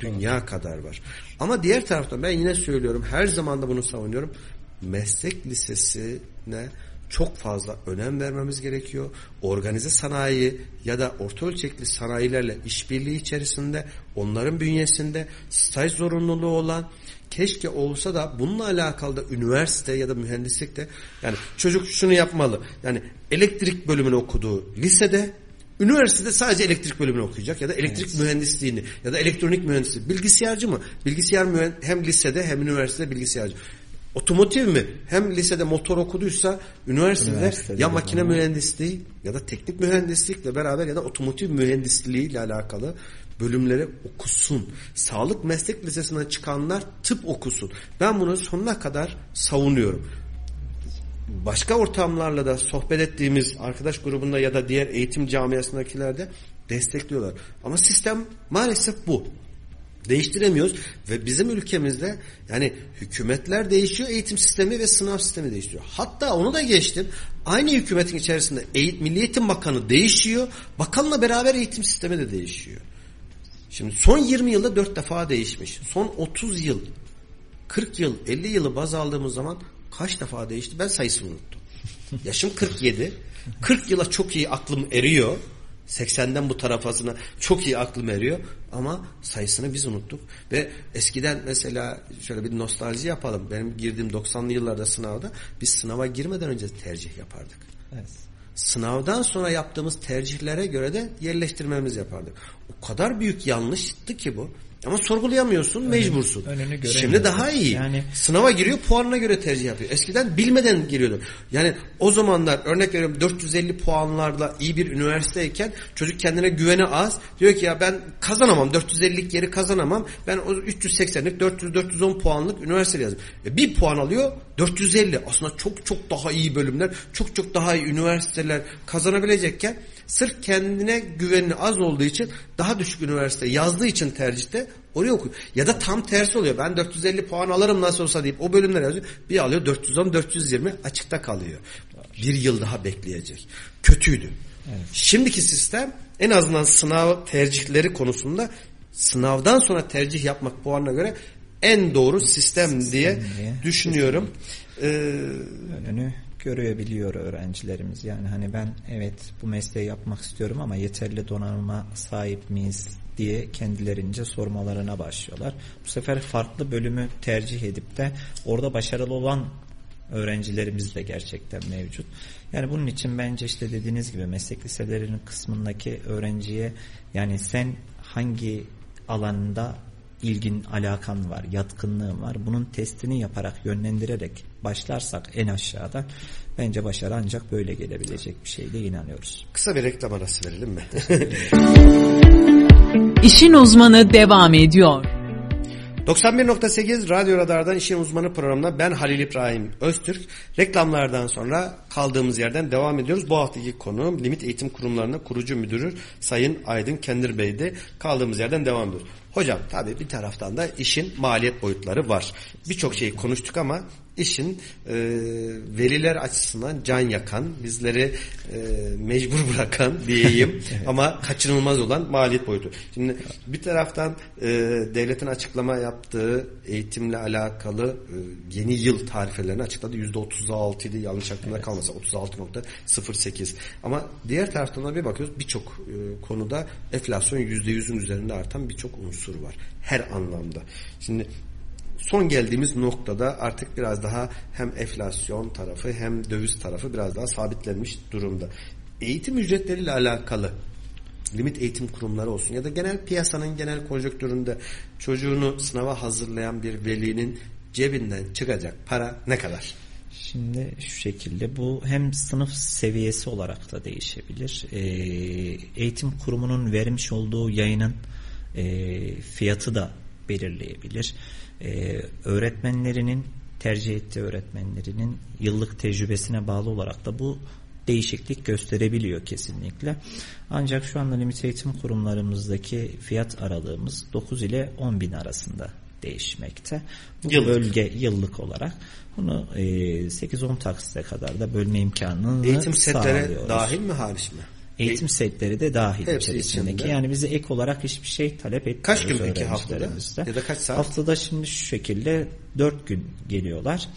S2: Dünya evet. kadar var. Ama diğer taraftan ben yine söylüyorum her zaman da bunu savunuyorum. Meslek lisesine çok fazla önem vermemiz gerekiyor. Organize sanayi ya da orta ölçekli sanayilerle işbirliği içerisinde onların bünyesinde staj zorunluluğu olan keşke olsa da bununla alakalı da üniversite ya da mühendislikte yani çocuk şunu yapmalı. Yani elektrik bölümünü okuduğu lisede Üniversitede sadece elektrik bölümünü okuyacak ya da elektrik evet. mühendisliğini ya da elektronik mühendisliği. Bilgisayarcı mı? Bilgisayar mühend hem lisede hem üniversitede bilgisayarcı. Otomotiv mi? Hem lisede motor okuduysa üniversitede, üniversitede ya makine mühendisliği ya da teknik mühendislikle beraber ya da otomotiv mühendisliği ile alakalı bölümleri okusun. Sağlık meslek lisesinden çıkanlar tıp okusun. Ben bunu sonuna kadar savunuyorum. Başka ortamlarla da sohbet ettiğimiz arkadaş grubunda ya da diğer eğitim camiasındakiler de destekliyorlar. Ama sistem maalesef bu. Değiştiremiyoruz ve bizim ülkemizde yani hükümetler değişiyor, eğitim sistemi ve sınav sistemi değişiyor. Hatta onu da geçtim. Aynı hükümetin içerisinde eğitim, Milli Eğitim Bakanı değişiyor. Bakanla beraber eğitim sistemi de değişiyor. Şimdi son 20 yılda 4 defa değişmiş. Son 30 yıl, 40 yıl, 50 yılı baz aldığımız zaman kaç defa değişti? Ben sayısını unuttum. Yaşım 47. 40 yıla çok iyi aklım eriyor. 80'den bu tarafasına çok iyi aklım eriyor ama sayısını biz unuttuk ve eskiden mesela şöyle bir nostalji yapalım benim girdiğim 90'lı yıllarda sınavda biz sınava girmeden önce tercih yapardık. Evet. Sınavdan sonra yaptığımız tercihlere göre de yerleştirmemiz yapardık. O kadar büyük yanlıştı ki bu. Ama sorgulayamıyorsun, mecbursun. Önünü Şimdi daha iyi. Yani sınava giriyor, puanına göre tercih yapıyor. Eskiden bilmeden giriyordu. Yani o zamanlar örnek veriyorum 450 puanlarla iyi bir üniversiteyken çocuk kendine güveni az. Diyor ki ya ben kazanamam, 450'lik yeri kazanamam. Ben o 380'lik, 400 410 puanlık üniversite yazdım. E bir puan alıyor, 450. Aslında çok çok daha iyi bölümler, çok çok daha iyi üniversiteler kazanabilecekken sırf kendine güveni az olduğu için daha düşük üniversite yazdığı için tercihte Oraya okuyor. Ya da tam tersi oluyor. Ben 450 puan alırım nasıl olsa deyip o bölümler yazıyor. Bir alıyor 410 420 açıkta kalıyor. Bir yıl daha bekleyecek. Kötüydü. Evet. Şimdiki sistem en azından sınav tercihleri konusunda sınavdan sonra tercih yapmak puanına göre en doğru sistem, sistem diye, diye düşünüyorum. Ee,
S3: Önünü görebiliyor öğrencilerimiz. Yani hani ben evet bu mesleği yapmak istiyorum ama yeterli donanıma sahip miyiz diye kendilerince sormalarına başlıyorlar. Bu sefer farklı bölümü tercih edip de orada başarılı olan öğrencilerimiz de gerçekten mevcut. Yani bunun için bence işte dediğiniz gibi meslek liselerinin kısmındaki öğrenciye yani sen hangi alanında ilgin, alakan var, yatkınlığın var. Bunun testini yaparak, yönlendirerek başlarsak en aşağıda bence başarı ancak böyle gelebilecek bir şeyde inanıyoruz.
S2: Kısa bir reklam arası verelim mi?
S1: İşin uzmanı devam ediyor.
S2: 91.8 Radyo Radar'dan işin uzmanı programına ben Halil İbrahim Öztürk. Reklamlardan sonra kaldığımız yerden devam ediyoruz. Bu haftaki konu Limit Eğitim Kurumları'nın kurucu müdürü Sayın Aydın Kendir Bey'de kaldığımız yerden devam ediyoruz. Hocam tabii bir taraftan da işin maliyet boyutları var. Birçok şeyi konuştuk ama işin e, veliler açısından can yakan, bizleri e, mecbur bırakan diyeyim evet. ama kaçınılmaz olan maliyet boyutu. Şimdi bir taraftan e, devletin açıklama yaptığı eğitimle alakalı e, yeni yıl tarifelerini açıkladı. Yüzde 36 idi yanlış aklımda evet. kalmasa 36.08 ama diğer taraftan da bir bakıyoruz birçok e, konuda enflasyon %100'ün üzerinde artan birçok unsur var. Her anlamda. Şimdi son geldiğimiz noktada artık biraz daha hem enflasyon tarafı hem döviz tarafı biraz daha sabitlenmiş durumda. Eğitim ücretleriyle alakalı limit eğitim kurumları olsun ya da genel piyasanın genel konjonktüründe çocuğunu sınava hazırlayan bir velinin cebinden çıkacak para ne kadar?
S3: Şimdi şu şekilde bu hem sınıf seviyesi olarak da değişebilir. Ee, eğitim kurumunun vermiş olduğu yayının e, fiyatı da belirleyebilir e, öğretmenlerinin tercih ettiği öğretmenlerinin yıllık tecrübesine bağlı olarak da bu değişiklik gösterebiliyor kesinlikle. Ancak şu anda limit eğitim kurumlarımızdaki fiyat aralığımız 9 ile 10 bin arasında değişmekte. Bu yıllık. bölge yıllık olarak bunu e, 8-10 taksite kadar da bölme imkanını
S2: Eğitim setlere dahil mi hariç mi?
S3: Eğitim setleri de dahil içerisindeki. Içinde. Yani bize ek olarak hiçbir şey talep etmiyoruz.
S2: Kaç gün peki haftada? Ya da kaç saat?
S3: Haftada şimdi şu şekilde 4 gün geliyorlar.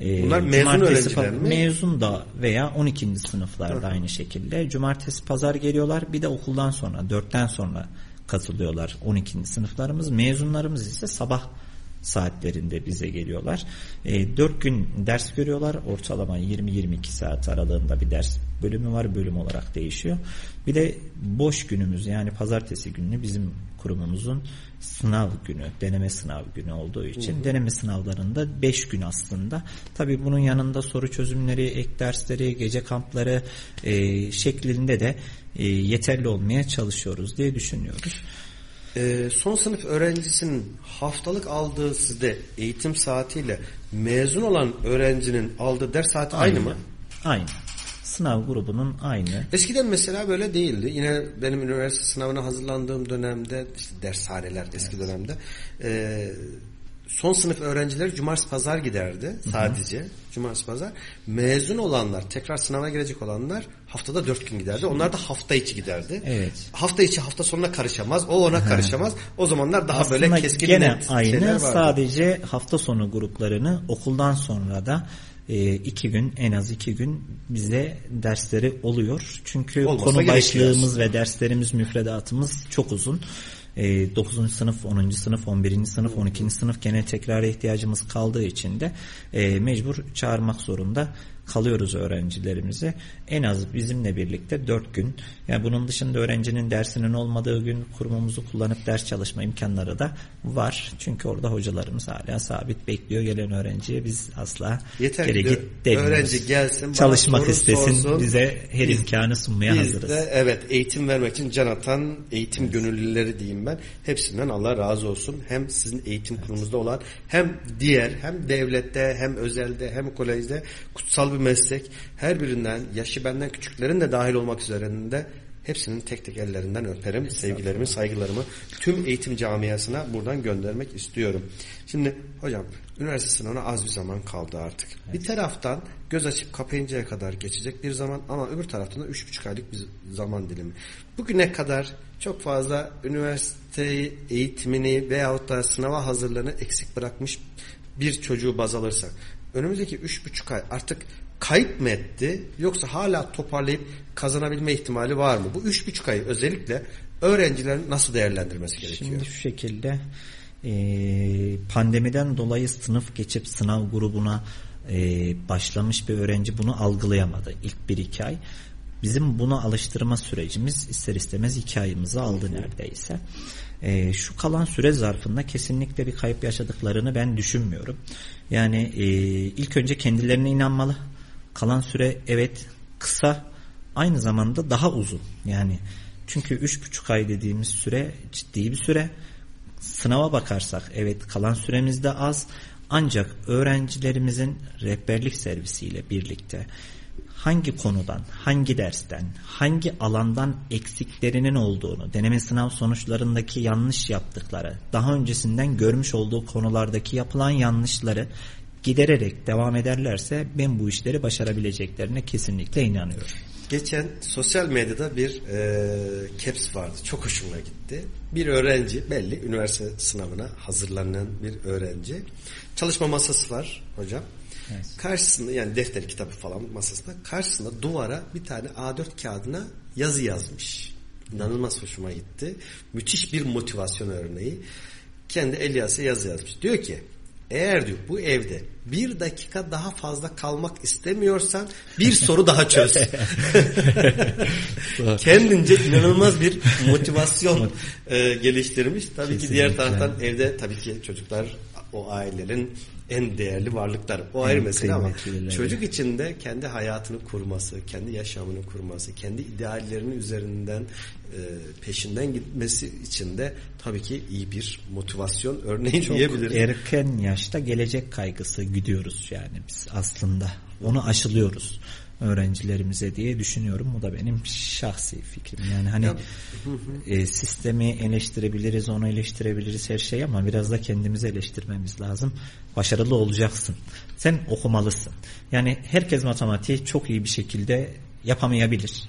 S2: Ee, Bunlar mezun öğrenciler mi?
S3: Mezun da veya 12. sınıflarda Hı. aynı şekilde. Cumartesi pazar geliyorlar. Bir de okuldan sonra 4'ten sonra katılıyorlar 12. sınıflarımız. Mezunlarımız ise sabah saatlerinde bize geliyorlar. E, 4 gün ders görüyorlar. Ortalama 20-22 saat aralığında bir ders bölümü var. Bölüm olarak değişiyor. Bir de boş günümüz yani pazartesi günü bizim kurumumuzun sınav günü, deneme sınav günü olduğu için hı hı. deneme sınavlarında 5 gün aslında. Tabii bunun yanında soru çözümleri, ek dersleri, gece kampları e, şeklinde de e, yeterli olmaya çalışıyoruz diye düşünüyoruz.
S2: Ee, son sınıf öğrencisinin haftalık aldığı sizde eğitim saatiyle mezun olan öğrencinin aldığı ders saati aynı, aynı mı?
S3: Aynı. Sınav grubunun aynı.
S2: Eskiden mesela böyle değildi. Yine benim üniversite sınavına hazırlandığım dönemde işte dershaneler eski evet. dönemde e, son sınıf öğrenciler cumartesi pazar giderdi sadece. Hı hı. Cumartesi pazar. Mezun olanlar, tekrar sınava girecek olanlar haftada dört gün giderdi. Onlar da hafta içi giderdi.
S3: Evet.
S2: Hafta içi hafta sonuna karışamaz. O ona karışamaz. O zamanlar daha
S3: Aslında
S2: böyle keskin
S3: gene net aynı. Sadece hafta sonu gruplarını okuldan sonra da e, iki gün en az iki gün bize dersleri oluyor. Çünkü Olmasa konu başlığımız ve derslerimiz müfredatımız çok uzun e, 9. sınıf, 10. sınıf, 11. sınıf, 12. sınıf genel tekrara ihtiyacımız kaldığı için de e, mecbur çağırmak zorunda kalıyoruz öğrencilerimize. En az bizimle birlikte 4 gün. Yani bunun dışında öğrencinin dersinin olmadığı gün kurumumuzu kullanıp ders çalışma imkanları da var. Çünkü orada hocalarımız hala sabit bekliyor gelen öğrenciye. Biz asla
S2: Yeter geri git
S3: demiyoruz.
S2: Öğrenci gelsin,
S3: çalışmak istesin, sorsun. bize her biz, imkanı sunmaya biz hazırız.
S2: De, evet, eğitim vermek için can atan eğitim evet. gönüllüleri diyeyim ben. Hepsinden Allah razı olsun. Hem sizin eğitim evet. kurumunuzda olan hem diğer hem devlette hem özelde hem kolejde kutsal bir meslek. Her birinden yaşı benden küçüklerin de dahil olmak üzerinde Hepsinin tek tek ellerinden öperim. Sevgilerimi, saygılarımı tüm eğitim camiasına buradan göndermek istiyorum. Şimdi hocam üniversite sınavına az bir zaman kaldı artık. Evet. Bir taraftan göz açıp kapayıncaya kadar geçecek bir zaman ama öbür taraftan da üç buçuk aylık bir zaman dilimi. Bugüne kadar çok fazla üniversite eğitimini veyahut da sınava hazırlığını eksik bırakmış bir çocuğu baz alırsak önümüzdeki üç buçuk ay artık kayıp mı etti yoksa hala toparlayıp kazanabilme ihtimali var mı? Bu üç buçuk ay özellikle öğrencilerin nasıl değerlendirmesi gerekiyor?
S3: Şimdi şu şekilde e, pandemiden dolayı sınıf geçip sınav grubuna e, başlamış bir öğrenci bunu algılayamadı ilk bir iki ay. Bizim buna alıştırma sürecimiz ister istemez iki ayımızı aldı neredeyse. E, şu kalan süre zarfında kesinlikle bir kayıp yaşadıklarını ben düşünmüyorum. Yani e, ilk önce kendilerine inanmalı. Kalan süre evet kısa aynı zamanda daha uzun. Yani çünkü üç buçuk ay dediğimiz süre ciddi bir süre. Sınava bakarsak evet kalan süremiz de az. Ancak öğrencilerimizin rehberlik servisiyle birlikte hangi konudan, hangi dersten, hangi alandan eksiklerinin olduğunu, deneme sınav sonuçlarındaki yanlış yaptıkları, daha öncesinden görmüş olduğu konulardaki yapılan yanlışları gidererek devam ederlerse ben bu işleri başarabileceklerine kesinlikle inanıyorum.
S2: Geçen sosyal medyada bir e, caps vardı. Çok hoşuma gitti. Bir öğrenci belli üniversite sınavına hazırlanan bir öğrenci. Çalışma masası var hocam. Evet. Karşısında yani defter kitabı falan masasında karşısında duvara bir tane A4 kağıdına yazı yazmış. İnanılmaz hoşuma gitti. Müthiş bir motivasyon örneği. Kendi Elias'a yazı yazmış. Diyor ki eğer diyor bu evde bir dakika daha fazla kalmak istemiyorsan bir soru daha çöz. Kendince inanılmaz bir motivasyon e, geliştirmiş. Tabii Kesinlikle. ki diğer taraftan evde tabii ki çocuklar o ailelerin en değerli varlıklar. O ayrı mesele ama çocuk için de kendi hayatını kurması, kendi yaşamını kurması, kendi ideallerinin üzerinden e, peşinden gitmesi için de tabii ki iyi bir motivasyon örneği Çok diyebiliriz.
S3: erken yaşta gelecek kaygısı gidiyoruz yani biz aslında. Onu aşılıyoruz öğrencilerimize diye düşünüyorum. Bu da benim şahsi fikrim. Yani hani e, sistemi eleştirebiliriz, onu eleştirebiliriz her şey ama biraz da kendimizi eleştirmemiz lazım. Başarılı olacaksın. Sen okumalısın. Yani herkes matematiği çok iyi bir şekilde yapamayabilir.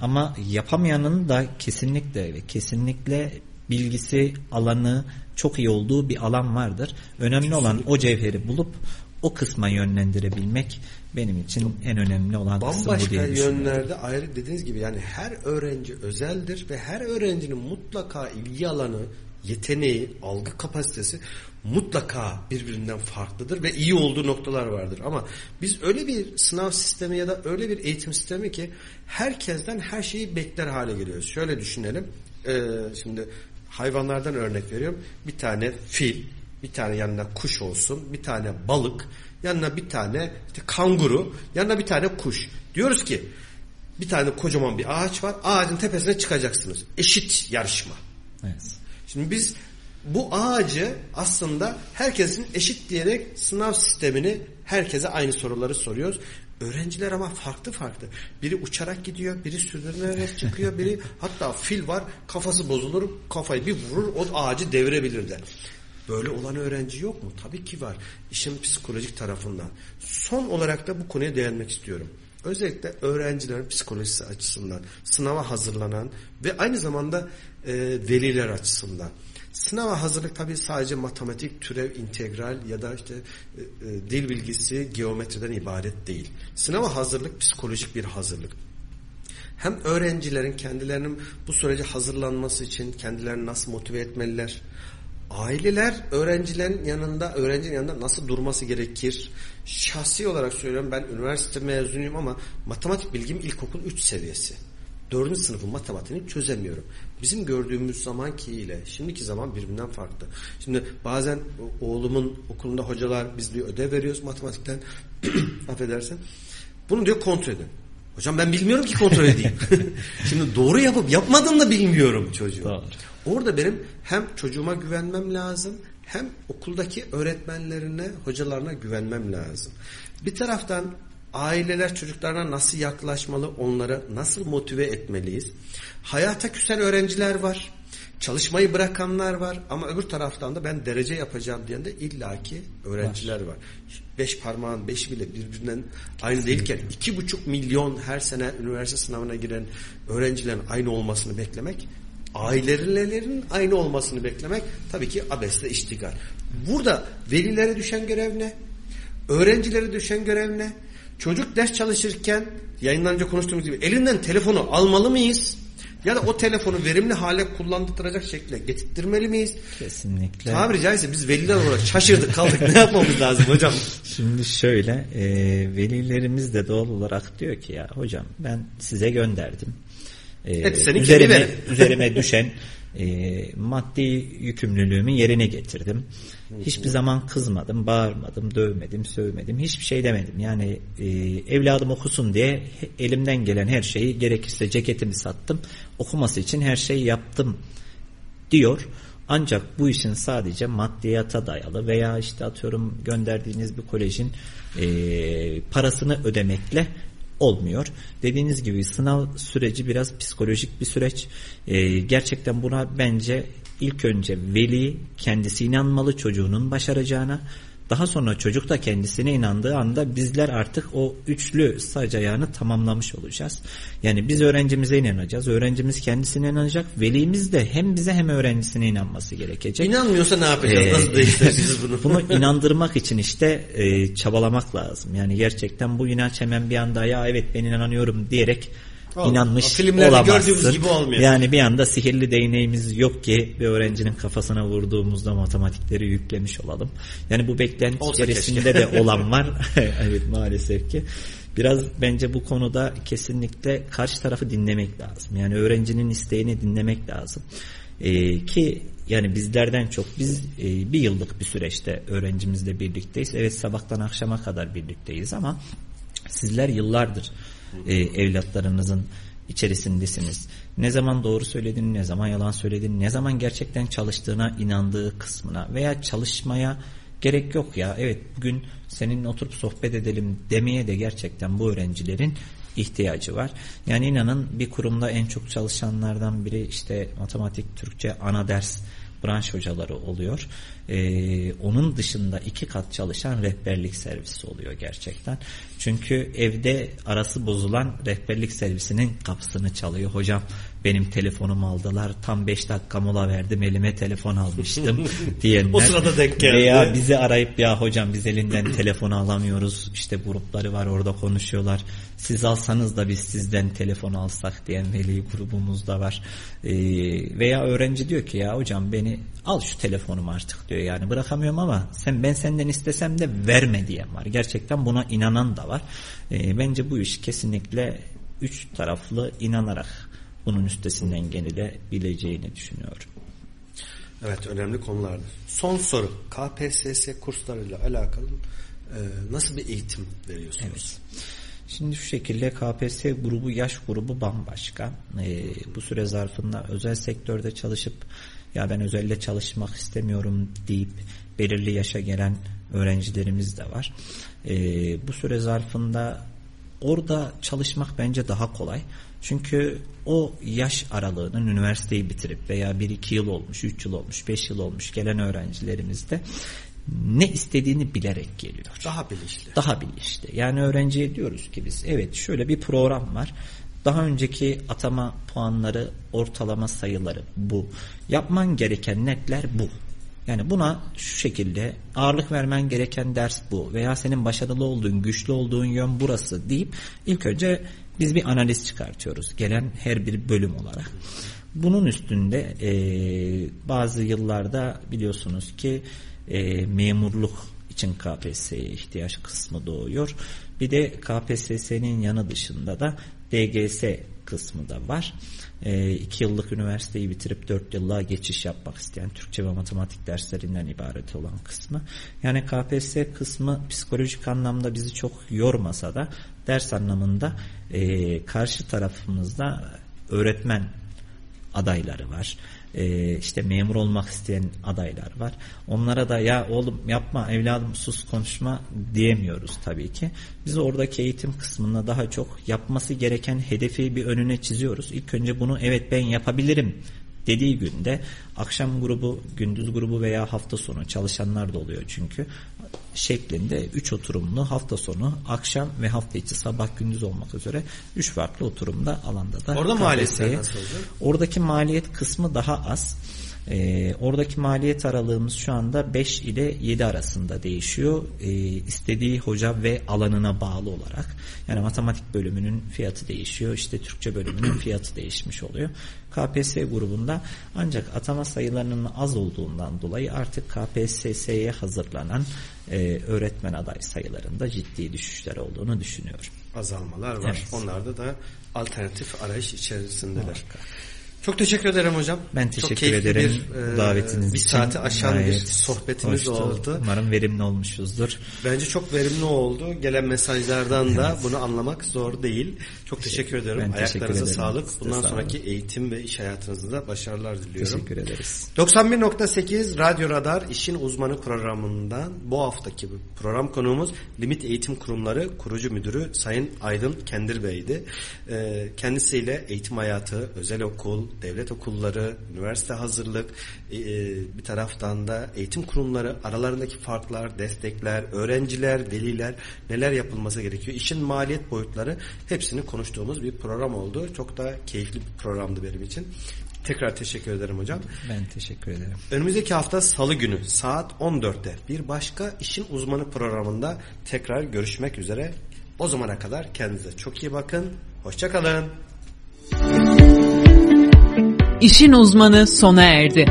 S3: Ama yapamayanın da kesinlikle ve kesinlikle bilgisi alanı çok iyi olduğu bir alan vardır. Önemli kesinlikle. olan o cevheri bulup o kısma yönlendirebilmek benim için en önemli olan kısım bu diye
S2: Bambaşka yönlerde ayrı dediğiniz gibi yani her öğrenci özeldir ve her öğrencinin mutlaka ilgi alanı, yeteneği, algı kapasitesi mutlaka birbirinden farklıdır ve iyi olduğu noktalar vardır. Ama biz öyle bir sınav sistemi ya da öyle bir eğitim sistemi ki herkesten her şeyi bekler hale geliyoruz. Şöyle düşünelim. Ee, şimdi hayvanlardan örnek veriyorum. Bir tane fil, bir tane yanına kuş olsun, bir tane balık, yanına bir tane işte kanguru, yanına bir tane kuş. Diyoruz ki bir tane kocaman bir ağaç var. Ağacın tepesine çıkacaksınız. Eşit yarışma. Evet. Şimdi biz bu ağacı aslında herkesin eşit diyerek sınav sistemini herkese aynı soruları soruyoruz. Öğrenciler ama farklı farklı. Biri uçarak gidiyor, biri sürdürülerek çıkıyor, biri hatta fil var kafası bozulur, kafayı bir vurur o ağacı devirebilir de. Böyle olan öğrenci yok mu? Tabii ki var. İşin psikolojik tarafından. Son olarak da bu konuya değinmek istiyorum. Özellikle öğrencilerin psikolojisi açısından, sınava hazırlanan ve aynı zamanda e, veliler açısından. Sınava hazırlık tabii sadece matematik, türev, integral ya da işte e, e, dil bilgisi, geometriden ibaret değil. Sınava hazırlık psikolojik bir hazırlık. Hem öğrencilerin kendilerinin bu sürece hazırlanması için kendilerini nasıl motive etmeliler, aileler öğrencilerin yanında, öğrencinin yanında nasıl durması gerekir? Şahsi olarak söylüyorum ben üniversite mezunuyum ama matematik bilgim ilkokul 3 seviyesi. Dördüncü sınıfın matematiğini çözemiyorum. Bizim gördüğümüz zamanki ile şimdiki zaman birbirinden farklı. Şimdi bazen oğlumun okulunda hocalar biz diyor ödev veriyoruz matematikten affedersin. Bunu diyor kontrol edin. Hocam ben bilmiyorum ki kontrol edeyim. Şimdi doğru yapıp yapmadığını da bilmiyorum çocuğu. Doğru. Orada benim hem çocuğuma güvenmem lazım hem okuldaki öğretmenlerine, hocalarına güvenmem lazım. Bir taraftan Aileler çocuklarına nasıl yaklaşmalı, onları nasıl motive etmeliyiz? Hayata küsen öğrenciler var. Çalışmayı bırakanlar var ama öbür taraftan da ben derece yapacağım diyen de illaki öğrenciler var. var. Beş parmağın beşi bile birbirinden aynı değilken iki buçuk milyon her sene üniversite sınavına giren öğrencilerin aynı olmasını beklemek ailelerin aynı olmasını beklemek tabii ki abesle iştigal. Burada velilere düşen görev ne? Öğrencilere düşen görev ne? Çocuk ders çalışırken yayından konuştuğumuz gibi elinden telefonu almalı mıyız? Ya da o telefonu verimli hale kullandıracak şekilde getirttirmeli miyiz?
S3: Kesinlikle.
S2: Tabiri caizse biz veliler olarak şaşırdık kaldık. ne yapmamız lazım hocam?
S3: Şimdi şöyle e, velilerimiz de doğal olarak diyor ki ya hocam ben size gönderdim. E, üzerime, üzerime düşen e, maddi yükümlülüğümü yerine getirdim. Hiçbir zaman kızmadım, bağırmadım, dövmedim, sövmedim, hiçbir şey demedim. Yani e, evladım okusun diye elimden gelen her şeyi gerekirse ceketimi sattım, okuması için her şeyi yaptım diyor. Ancak bu işin sadece maddiyata dayalı veya işte atıyorum gönderdiğiniz bir kolejin e, parasını ödemekle olmuyor. Dediğiniz gibi sınav süreci biraz psikolojik bir süreç. Ee, gerçekten buna bence ilk önce veli kendisi inanmalı çocuğunun başaracağına. Daha sonra çocuk da kendisine inandığı anda bizler artık o üçlü sac ayağını tamamlamış olacağız. Yani biz öğrencimize inanacağız. Öğrencimiz kendisine inanacak. Velimiz de hem bize hem öğrencisine inanması gerekecek.
S2: İnanmıyorsa ne yapacağız? Ee, Nasıl değiştireceğiz bunu?
S3: bunu inandırmak için işte e, çabalamak lazım. Yani gerçekten bu inanç hemen bir anda ya evet ben inanıyorum diyerek Olmaz. inanmış Filmlerde olamazsın. gördüğümüz gibi olmuyor. Yani bir anda sihirli değneğimiz yok ki bir öğrencinin kafasına vurduğumuzda matematikleri yüklemiş olalım. Yani bu beklenti Olsa içerisinde de olan var. evet maalesef ki. Biraz bence bu konuda kesinlikle karşı tarafı dinlemek lazım. Yani öğrencinin isteğini dinlemek lazım. Ee, ki yani bizlerden çok biz e, bir yıllık bir süreçte öğrencimizle birlikteyiz. Evet sabahtan akşama kadar birlikteyiz ama sizler yıllardır e, evlatlarınızın içerisindesiniz. Ne zaman doğru söylediğini, ne zaman yalan söylediğini, ne zaman gerçekten çalıştığına inandığı kısmına veya çalışmaya gerek yok ya. Evet bugün seninle oturup sohbet edelim demeye de gerçekten bu öğrencilerin ihtiyacı var. Yani inanın bir kurumda en çok çalışanlardan biri işte matematik, Türkçe ana ders branş hocaları oluyor. Ee, onun dışında iki kat çalışan rehberlik servisi oluyor gerçekten. Çünkü evde arası bozulan rehberlik servisinin kapısını çalıyor. Hocam benim telefonumu aldılar. Tam 5 dakika mola verdim elime telefon almıştım diyenler.
S2: o sırada denk geldi.
S3: Veya bizi arayıp ya hocam biz elinden telefonu alamıyoruz. İşte grupları var orada konuşuyorlar. Siz alsanız da biz sizden telefon alsak diyen veli grubumuz da var. Ee, veya öğrenci diyor ki ya hocam beni al şu telefonumu artık diyor. Yani bırakamıyorum ama sen ben senden istesem de verme diyen var. Gerçekten buna inanan da var. Ee, bence bu iş kesinlikle üç taraflı inanarak bunun üstesinden gelinebileceğini düşünüyorum.
S2: Evet önemli konulardır. Son soru KPSS kurslarıyla alakalı e, nasıl bir eğitim veriyorsunuz? Evet.
S3: Şimdi şu şekilde KPSS grubu yaş grubu bambaşka. E, bu süre zarfında özel sektörde çalışıp ya ben özelde çalışmak istemiyorum deyip belirli yaşa gelen öğrencilerimiz de var. E, bu süre zarfında orada çalışmak bence daha kolay. Çünkü o yaş aralığının üniversiteyi bitirip veya 1-2 yıl olmuş, 3 yıl olmuş, 5 yıl olmuş gelen öğrencilerimiz de ne istediğini bilerek geliyor.
S2: Daha bilinçli.
S3: Daha bilinçli. Yani öğrenciye diyoruz ki biz evet şöyle bir program var. Daha önceki atama puanları, ortalama sayıları bu. Yapman gereken netler bu. Yani buna şu şekilde ağırlık vermen gereken ders bu veya senin başarılı olduğun, güçlü olduğun yön burası deyip ilk önce biz bir analiz çıkartıyoruz gelen her bir bölüm olarak. Bunun üstünde e, bazı yıllarda biliyorsunuz ki e, memurluk için KPSS'ye ihtiyaç kısmı doğuyor. Bir de KPSS'nin yanı dışında da DGS kısmı da var. E, iki yıllık üniversiteyi bitirip dört yıllığa geçiş yapmak isteyen Türkçe ve matematik derslerinden ibaret olan kısmı. Yani KPSS kısmı psikolojik anlamda bizi çok yormasa da ders anlamında e, karşı tarafımızda öğretmen adayları var. E, işte memur olmak isteyen adaylar var. Onlara da ya oğlum yapma evladım sus konuşma diyemiyoruz tabii ki. Biz oradaki eğitim kısmında daha çok yapması gereken hedefi bir önüne çiziyoruz. İlk önce bunu evet ben yapabilirim dediği günde akşam grubu, gündüz grubu veya hafta sonu çalışanlar da oluyor çünkü şeklinde 3 oturumlu hafta sonu, akşam ve hafta içi sabah gündüz olmak üzere 3 farklı oturumda alanda da
S2: Orada maliyetler nasıl
S3: Oradaki maliyet kısmı daha az. E, oradaki maliyet aralığımız şu anda 5 ile 7 arasında değişiyor. E, istediği hoca ve alanına bağlı olarak. Yani matematik bölümünün fiyatı değişiyor. İşte Türkçe bölümünün fiyatı değişmiş oluyor. KPSS grubunda ancak atama sayılarının az olduğundan dolayı artık KPSS'ye hazırlanan e, öğretmen aday sayılarında ciddi düşüşler olduğunu düşünüyorum.
S2: Azalmalar var. Evet. Onlarda da alternatif arayış içerisindeler. Harika. Çok teşekkür ederim hocam.
S3: Ben teşekkür Çok ederim
S2: bir, e, davetiniz bir için. Bir saati aşan bir sohbetimiz hoştu. oldu.
S3: Umarım verimli olmuşuzdur.
S2: Bence çok verimli oldu. Gelen mesajlardan da bunu anlamak zor değil. Çok teşekkür, teşekkür ederim. Ben Ayaklarınıza teşekkür ederim. sağlık. Bundan sağ sonraki eğitim ve iş hayatınızda da başarılar diliyorum.
S3: Teşekkür ederiz.
S2: 91.8 Radyo Radar İşin Uzmanı programından bu haftaki program konuğumuz Limit Eğitim Kurumları Kurucu Müdürü Sayın Aydın Kendir Bey'di. E, kendisiyle eğitim hayatı, özel okul, devlet okulları, üniversite hazırlık, e, e, bir taraftan da eğitim kurumları aralarındaki farklar, destekler, öğrenciler, veliler neler yapılması gerekiyor. İşin maliyet boyutları hepsini konuştuğumuz bir program oldu. Çok da keyifli bir programdı benim için. Tekrar teşekkür ederim hocam.
S3: Ben teşekkür ederim.
S2: Önümüzdeki hafta salı günü saat 14'te bir başka işin uzmanı programında tekrar görüşmek üzere. O zamana kadar kendinize çok iyi bakın. Hoşçakalın.
S1: İşin uzmanı sona erdi.